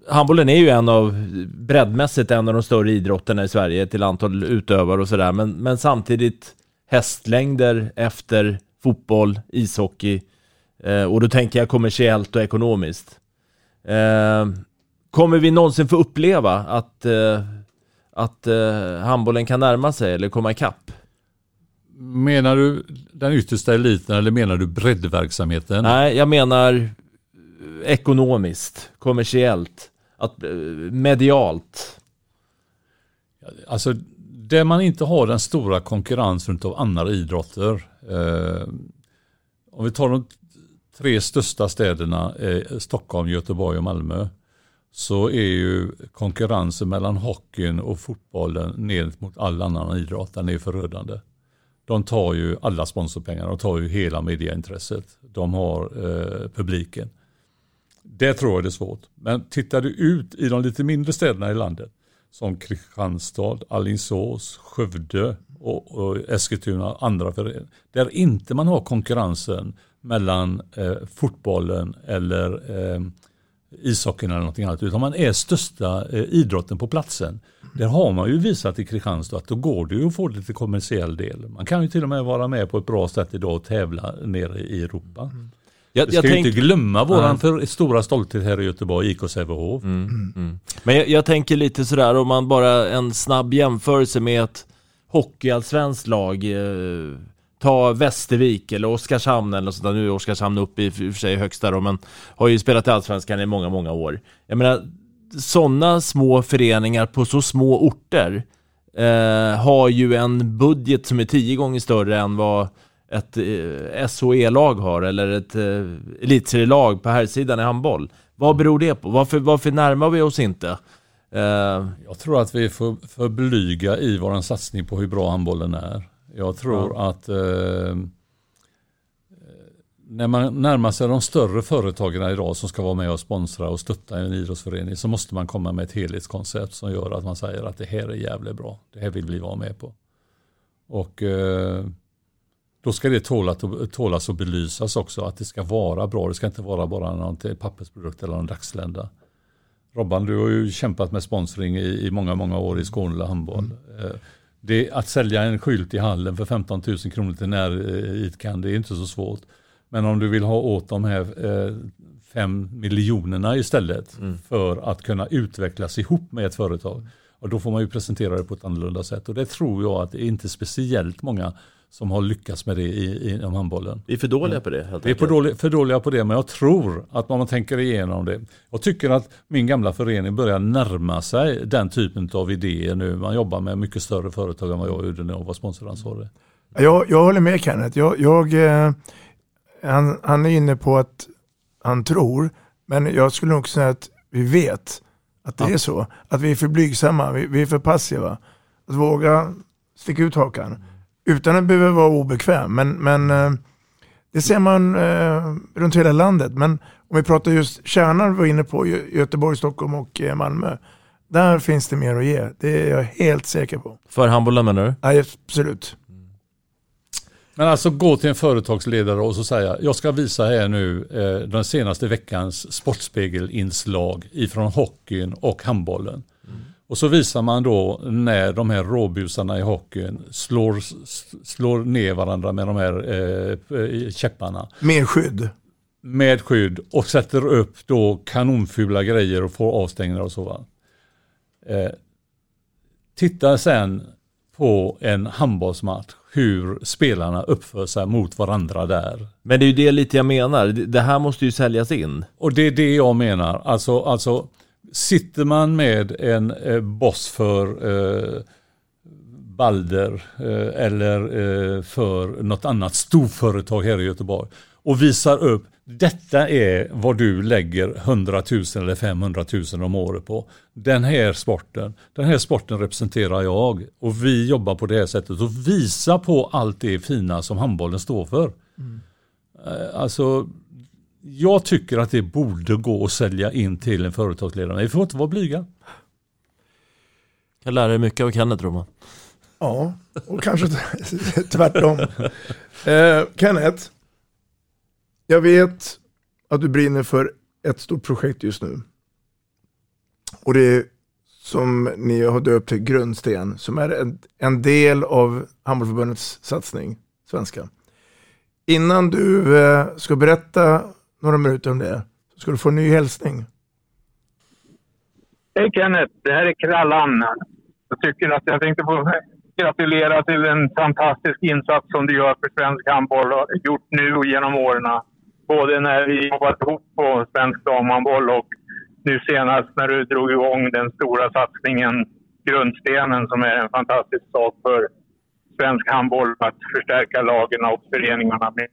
handbollen är ju en av, breddmässigt en av de större idrotterna i Sverige till antal utövare och sådär, men, men samtidigt hästlängder efter fotboll, ishockey eh, och då tänker jag kommersiellt och ekonomiskt. Eh, kommer vi någonsin få uppleva att eh, att eh, handbollen kan närma sig eller komma ikapp? Menar du den yttersta eliten eller menar du breddverksamheten? Nej, jag menar ekonomiskt, kommersiellt, att, eh, medialt. Alltså, där man inte har den stora konkurrensen av andra idrotter. Eh, om vi tar de tre största städerna, eh, Stockholm, Göteborg och Malmö, så är ju konkurrensen mellan hockeyn och fotbollen ner mot all annan idrott, den är förödande. De tar ju alla sponsorpengar, de tar ju hela mediaintresset. De har eh, publiken. Det tror jag det är svårt. Men tittar du ut i de lite mindre städerna i landet, som Kristianstad, Alingsås, Skövde och, och Eskilstuna och andra föreningar, där inte man har konkurrensen mellan eh, fotbollen eller eh, ishockeyn eller någonting annat, utan man är största eh, idrotten på platsen. Där har man ju visat i Kristianstad att då går det ju att få lite kommersiell del. Man kan ju till och med vara med på ett bra sätt idag och tävla nere i Europa. Mm. Jag, Vi ska ju inte glömma våran för stora stolthet här i Göteborg, IK Sävehof. Mm. Men jag, jag tänker lite sådär om man bara en snabb jämförelse med ett hockeyallsvenskt lag eh, Ta Västervik eller Oskarshamn eller sånt där. Nu är Oskarshamn uppe i, i och för sig högsta då, men har ju spelat i Allsvenskan i många, många år. Jag menar, sådana små föreningar på så små orter eh, har ju en budget som är tio gånger större än vad ett eh, SHE-lag har eller ett eh, elitserielag på här sidan i handboll. Vad beror det på? Varför, varför närmar vi oss inte? Eh, Jag tror att vi är för, för blyga i vår satsning på hur bra handbollen är. Jag tror att eh, när man närmar sig de större företagen idag som ska vara med och sponsra och stötta en idrottsförening så måste man komma med ett helhetskoncept som gör att man säger att det här är jävligt bra. Det här vill vi vara med på. Och eh, då ska det tåla, tålas och belysas också att det ska vara bra. Det ska inte vara bara någon pappersprodukt eller någon dagslända. Robban, du har ju kämpat med sponsring i, i många, många år i Skåne handboll. Eh, det, att sälja en skylt i hallen för 15 000 kronor till näridkan, det är inte så svårt. Men om du vill ha åt de här eh, fem miljonerna istället för att kunna utvecklas ihop med ett företag. Och då får man ju presentera det på ett annorlunda sätt och det tror jag att det är inte speciellt många som har lyckats med det i, inom handbollen. Vi är för dåliga på det helt Vi är för dåliga, för dåliga på det men jag tror att om man tänker igenom det. Jag tycker att min gamla förening börjar närma sig den typen av idéer nu. Man jobbar med mycket större företag än vad jag gjorde när jag var sponsoransvarig. Jag, jag håller med Kenneth. Jag, jag, eh, han, han är inne på att han tror, men jag skulle nog säga att vi vet att det är så. Att vi är för blygsamma, vi, vi är för passiva. Att våga sticka ut hakan. Utan att behöva vara obekväm. Men, men eh, det ser man eh, runt hela landet. Men om vi pratar just kärnan vi var inne på, Gö- Göteborg, Stockholm och eh, Malmö. Där finns det mer att ge. Det är jag helt säker på. För handbollen menar du? Ja, absolut. Men alltså gå till en företagsledare och så säga, jag ska visa här nu eh, den senaste veckans Sportspegelinslag ifrån hockeyn och handbollen. Och så visar man då när de här råbusarna i hockeyn slår, slår ner varandra med de här eh, käpparna. Mer skydd. Med skydd och sätter upp då kanonfula grejer och får avstängningar och så. Va? Eh, titta sen på en handbollsmatch hur spelarna uppför sig mot varandra där. Men det är ju det lite jag menar. Det det här måste ju säljas in. Och det är det jag menar. Alltså, alltså sitter man med en eh, boss för eh, Balder eh, eller för något annat storföretag här i Göteborg och visar upp detta är vad du lägger 100 000 eller 500 000 om året på. Den här sporten, den här sporten representerar jag och vi jobbar på det här sättet och visa på allt det fina som handbollen står för. Eh, Alltså, jag tycker att det borde gå att sälja in till en företagsledare. Vi får inte vara blyga. Jag lär dig mycket av Kenneth tror man. Ja, och kanske tvärtom. Eh, Kenneth, jag vet att du brinner för ett stort projekt just nu. Och det är som ni har döpt till Grundsten, som är en, en del av Handbollförbundets satsning, svenska. Innan du eh, ska berätta några minuter om det, så ska du få en ny hälsning. Hej Kenneth, det här är Krallan. Jag tycker att jag tänkte få gratulera till en fantastisk insats som du gör för svensk handboll och har gjort nu och genom åren. Både när vi jobbat ihop på svensk damhandboll och nu senast när du drog igång den stora satsningen Grundstenen som är en fantastisk sak för svensk handboll att förstärka lagen och föreningarna med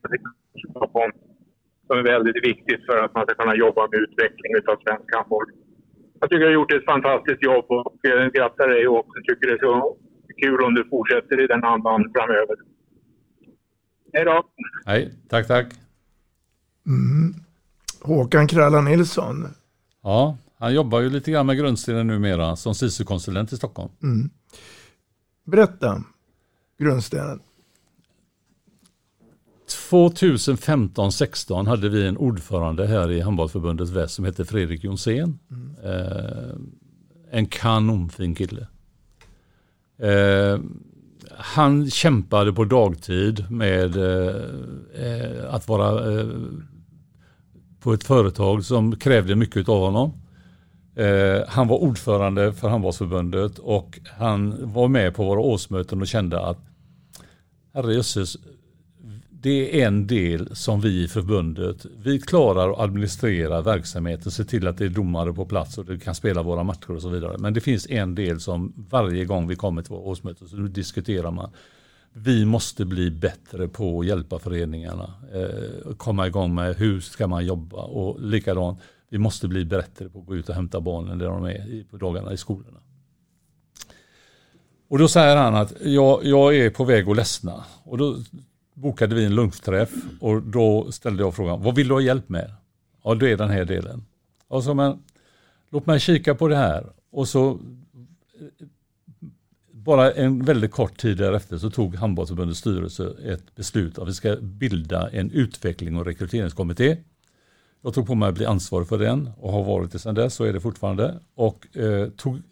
som är väldigt viktigt för att man ska kunna jobba med utveckling av svensk handboll. Jag tycker du har gjort ett fantastiskt jobb och grattar dig och tycker det är så kul om du fortsätter i den andan framöver. Hej då! Nej, tack tack. Mm. Håkan Kralla Nilsson. Ja, han jobbar ju lite grann med grundstenen numera som SISU-konsulent i Stockholm. Mm. Berätta, grundstenen. 2015-16 hade vi en ordförande här i Handbollförbundet Väst som hette Fredrik Jonsén. Eh, en kanonfin kille. Eh, han kämpade på dagtid med eh, eh, att vara eh, på ett företag som krävde mycket av honom. Eh, han var ordförande för Handbollsförbundet och han var med på våra årsmöten och kände att herrejösses, det är en del som vi i förbundet, vi klarar att administrera verksamheten, se till att det är domare på plats och du kan spela våra matcher och så vidare. Men det finns en del som varje gång vi kommer till våra årsmöten så diskuterar man vi måste bli bättre på att hjälpa föreningarna. Eh, komma igång med hur ska man jobba och likadant. Vi måste bli bättre på att gå ut och hämta barnen där de är på dagarna i skolorna. Och då säger han att jag, jag är på väg att ledsna. Och då bokade vi en lunchträff och då ställde jag frågan, vad vill du ha hjälp med? Ja, det är den här delen. Och så, men låt mig kika på det här. Och så bara en väldigt kort tid därefter så tog Handbollsförbundets styrelse ett beslut att vi ska bilda en utveckling och rekryteringskommitté. Jag tog på mig att bli ansvarig för den och har varit det sedan dess, så är det fortfarande. Och eh, tog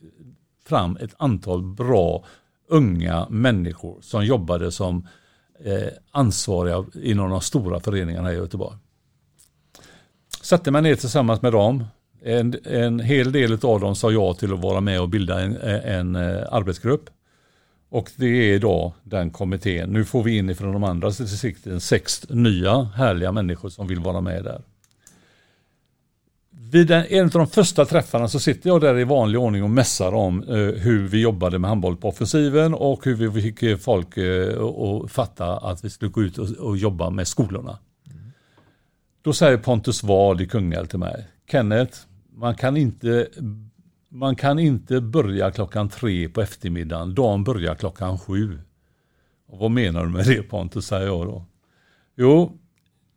fram ett antal bra unga människor som jobbade som eh, Eh, ansvariga inom de stora föreningarna i Göteborg. satte mig ner tillsammans med dem. En, en hel del av dem sa ja till att vara med och bilda en, en, eh, arbetsgrupp. Och det är idag den kommittén. Nu får vi in ifrån de andra distrikten sex nya härliga människor som vill vara med där. Vid en, en av de första träffarna så sitter jag där i vanlig ordning och mässar om eh, hur vi jobbade med handboll på offensiven och hur vi fick eh, folk eh, att fatta att vi skulle gå ut och, och jobba med skolorna. Då säger Pontus Ward i Kungälv till mig, Kenneth, man kan inte man kan inte börja klockan tre på eftermiddagen, dagen börjar klockan sju. Och vad menar du med det Pontus, säger jag då. Jo,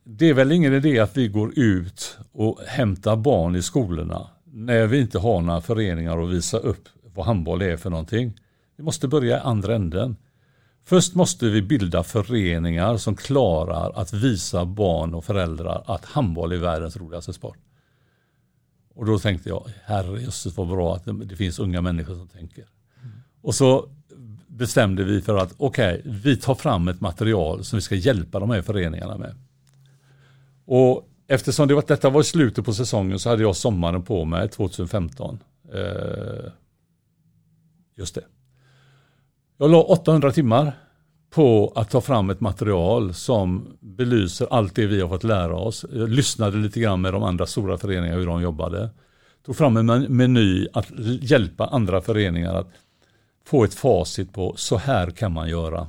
det är väl ingen idé att vi går ut och hämtar barn i skolorna när vi inte har några föreningar att visa upp vad handboll är för någonting. Vi måste börja i andra änden. Först måste vi bilda föreningar som klarar att visa barn och föräldrar att handboll är världens roligaste sport. Och då tänkte jag, herrejösses vad bra att det, finns unga människor som tänker. Mm. Och så bestämde vi för att okej, okay, vi tar fram ett material som vi ska hjälpa de här föreningarna med. Och eftersom det var, detta var i slutet på säsongen så hade jag sommaren på mig 2015. Eh, just det. Jag la 800 timmar på att ta fram ett material som belyser allt det vi har fått lära oss. Jag lyssnade lite grann med de andra stora föreningarna hur de jobbade. Tog fram en meny att hjälpa andra föreningar att få ett facit på så här kan man göra.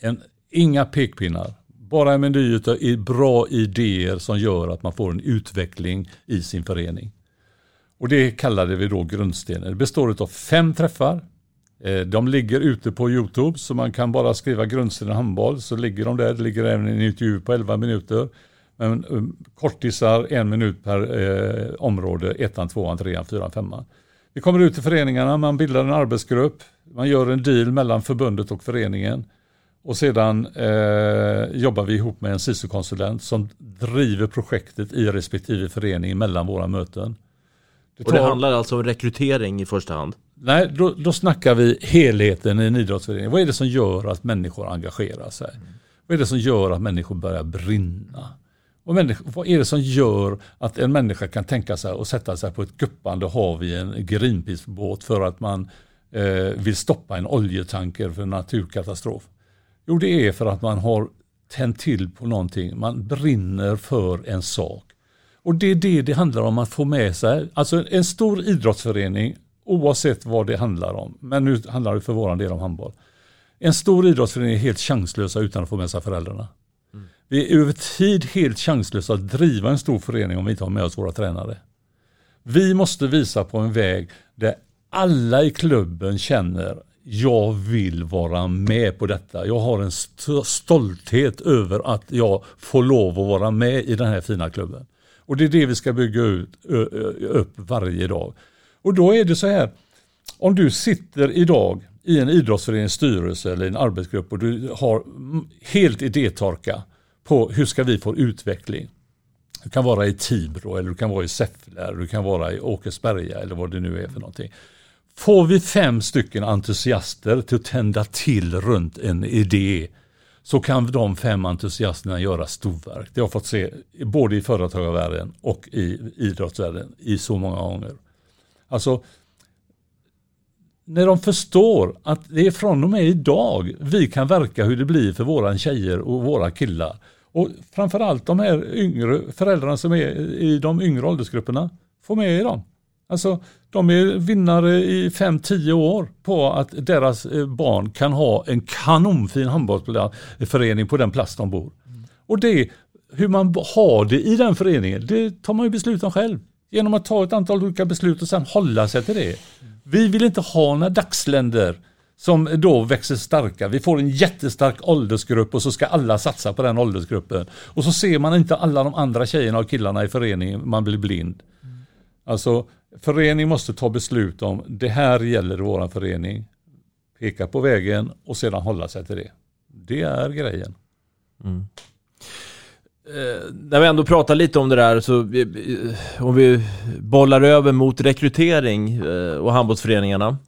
En, inga pekpinnar, bara en meny av bra idéer som gör att man får en utveckling i sin förening. Och det kallade vi då grundstenen. Det består av fem träffar eh, de ligger ute på Youtube så man kan bara skriva grundstenen handboll så ligger de där. Det ligger även en intervju på 11 minuter. Men um, kortisar en minut per eh, område, ettan, tvåan, trean, fyran, femman. Vi kommer ut till föreningarna, man bildar en arbetsgrupp, man gör en deal mellan förbundet och föreningen. Och sedan eh, jobbar vi ihop med en SISU-konsulent som driver projektet i respektive förening mellan våra möten. Det tar... Och det handlar alltså om rekrytering i första hand? Nej, då, då snackar vi helheten i en idrottsförening. Vad är det som gör att människor engagerar sig? Mm. Vad är det som gör att människor börjar brinna? Och människor, vad är det som gör att en människa kan tänka sig att sätta sig på ett guppande hav i en Greenpeace-båt för att man eh, vill stoppa en oljetanker för en naturkatastrof? Jo, det är för att man har tänt till på någonting. Man brinner för en sak. Och det är det det handlar om att få med sig. Alltså en stor idrottsförening Oavsett vad det handlar om. Men nu handlar det för våran del om handboll. En stor idrottsförening är helt chanslösa utan att få med sig föräldrarna. Mm. Vi är över tid helt chanslösa att driva en stor förening om vi inte har med oss våra tränare. Vi måste visa på en väg där alla i klubben känner jag vill vara med på detta. Jag har en st stolthet över att jag får lov att vara med i den här fina klubben. Och det är det vi ska bygga ut, upp varje dag. Och då är det så här, om du sitter idag i en idrottsförenings styrelse eller en arbetsgrupp och du har helt idétorka på hur ska vi få utveckling. Du kan vara i Tibro eller du kan vara i Säffle eller du kan vara i Åkersberga eller vad det nu är för någonting. Får vi fem stycken entusiaster till att tända till runt en idé så kan de fem entusiasterna göra storverk. Det har jag fått se både i företagarvärlden och i idrottsvärlden i så många gånger. Alltså, när de förstår att det är från och med idag vi kan verka hur det blir för våra tjejer och våra killar. Och framförallt de här yngre föräldrarna som är i de yngre åldersgrupperna, få med er dem. Alltså, de är vinnare i 5-10 år på att deras eh, barn kan ha en kanonfin handbollsförening på den plats de bor. Och det, hur man har det i den föreningen, det tar man ju beslut om själv genom att ta ett antal olika beslut och sen hålla sig till det. Vi vill inte ha några dagsländer som då växer starka. Vi får en jättestark åldersgrupp och så ska alla satsa på den åldersgruppen. Och så ser man inte alla de andra tjejerna och killarna i föreningen, man blir blind. Alltså, förening måste ta beslut om det här gäller vår förening. Peka på vägen och sedan hålla sig till det. Det är grejen. Mm. Eh, när vi ändå pratar lite om det där, så eh, om vi bollar över mot rekrytering eh, och handbollsföreningarna.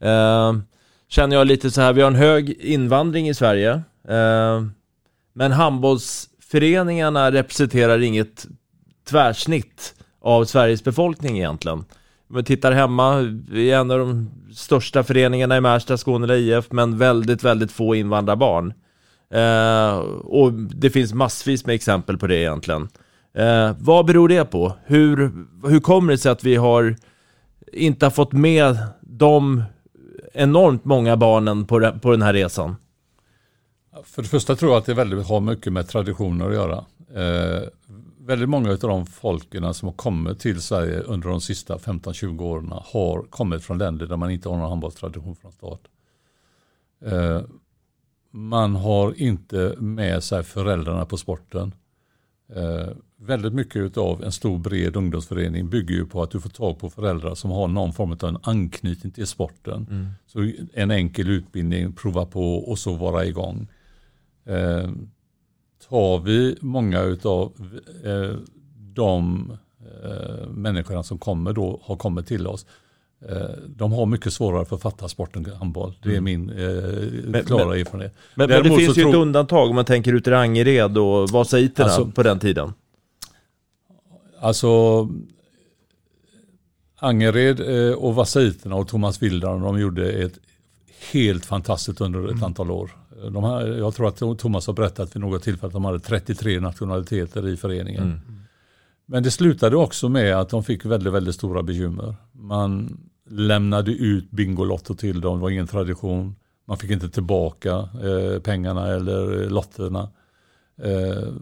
Eh, känner jag lite så här, vi har en hög invandring i Sverige. Eh, men handbollsföreningarna representerar inget tvärsnitt av Sveriges befolkning egentligen. Om vi tittar hemma, vi är en av de största föreningarna i Märsta, Skåne IF, men väldigt, väldigt få invandrarbarn. Eh, och det finns massvis med exempel på det egentligen. Eh, vad beror det på? Hur, hur kommer det sig att vi har inte har fått med de enormt många barnen på, på den här resan? För det första tror jag att det väldigt, har mycket med traditioner att göra. Eh, väldigt många av de folken som har kommit till Sverige under de sista 15-20 åren har kommit från länder där man inte har någon handbollstradition från start. Eh, man har inte med sig föräldrarna på sporten. Eh, väldigt mycket av en stor bred ungdomsförening bygger ju på att du får tag på föräldrar som har någon form av en anknytning till sporten. Mm. Så en enkel utbildning, prova på och så vara igång. Tar vi många utav eh, de eh, människorna som kommer då, har kommit till oss, eh, de har mycket svårare för att fatta sporten handboll. Det är Mm. min eh, Men- klara men- erfarenhet. Men, men det finns ju ett undantag om man tänker ut Angered och Vasaiterna Alltså- på den tiden. Alltså Angered eh, och Vasaiterna och Thomas Wildan, de gjorde ett helt fantastiskt under ett antal år. De här, jag tror att Thomas har berättat vid något tillfälle att de hade 33 nationaliteter i föreningen. Mm. Men det slutade också med att de fick väldigt, väldigt stora bekymmer. Man lämnade ut Bingolotto till dem, det var ingen tradition. Man fick inte tillbaka eh, pengarna eller lotterna. Eh,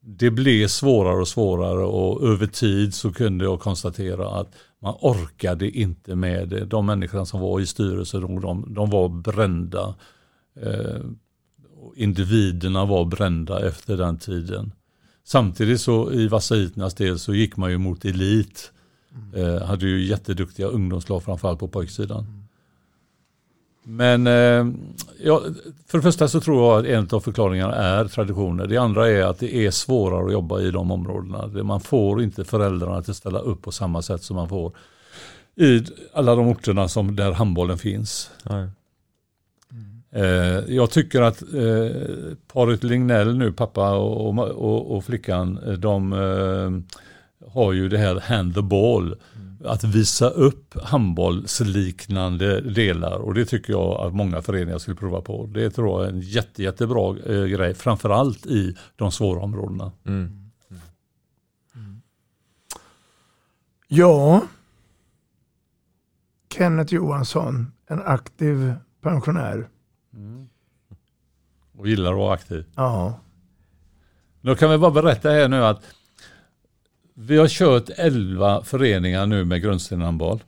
det blev svårare och svårare och över tid så kunde jag konstatera att man orkade inte med det. De människorna som var i styrelsen, de, de, var brända. Eh, och individerna var brända efter den tiden. Samtidigt så i Vasaiternas del så gick man ju mot elit. Eh, hade ju jätteduktiga ungdomslag framförallt på pojksidan. Men eh, ja, för det första så tror jag att en av förklaringarna är traditioner. Det andra är att det är svårare att jobba i de områdena. Man får inte föräldrarna att ställa upp på samma sätt som man får i alla de orterna som där handbollen finns. Eh, jag tycker att eh, paret Lignell nu, pappa och, och, och flickan, eh, de eh, har ju det här hand the ball. Att visa upp handbollsliknande delar och det tycker jag att många föreningar skulle prova på. Det tror jag är en jätte, jättebra eh, grej, framförallt i de svåra områdena. Ja, Kenneth Johansson, en aktiv pensionär. Och gillar att vara aktiv. Ja. Då kan vi bara berätta här nu att vi har kört 11 föreningar nu med grundstenen handboll.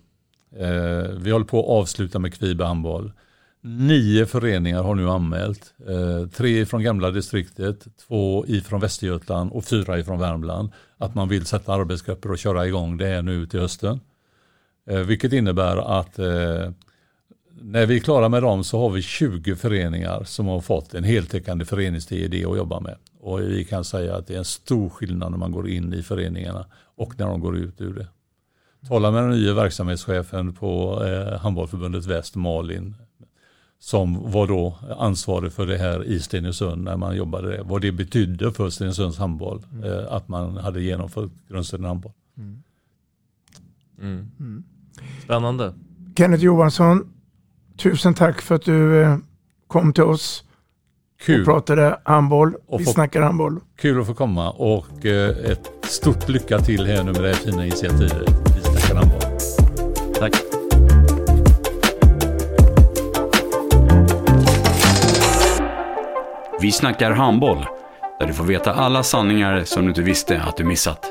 Eh, vi håller på att avsluta med Kvibe handboll. Nio föreningar har nu anmält. Eh, tre från gamla distriktet, två ifrån Västergötland och fyra ifrån Värmland. Att man vill sätta arbetsgrupper och köra igång det här nu till hösten. Eh, vilket innebär att eh, när vi är klara med dem så har vi 20 föreningar som har fått en heltäckande föreningsidé att jobba med. Och vi kan säga att det är en stor skillnad när man går in i föreningarna och när de går ut ur det. Tala med den nya verksamhetschefen på eh, Handbollförbundet Väst, Malin, som var då ansvarig för det här i Stenungsund när man jobbade det. Vad det betydde för Stenungsunds handboll, eh, att man hade genomfört grundstenen handboll. Mm. Spännande. Kenneth Johansson, tusen tack för att du eh, kom till oss Kul. och pratade handboll. Och Vi få- snackar handboll. Kul att få komma och eh, ett stort lycka till här nu med det här fina initiativet. Vi snackar handboll. Tack. Vi snackar handboll, där du får veta alla sanningar som du inte visste att du missat.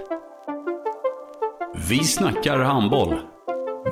Vi snackar handboll.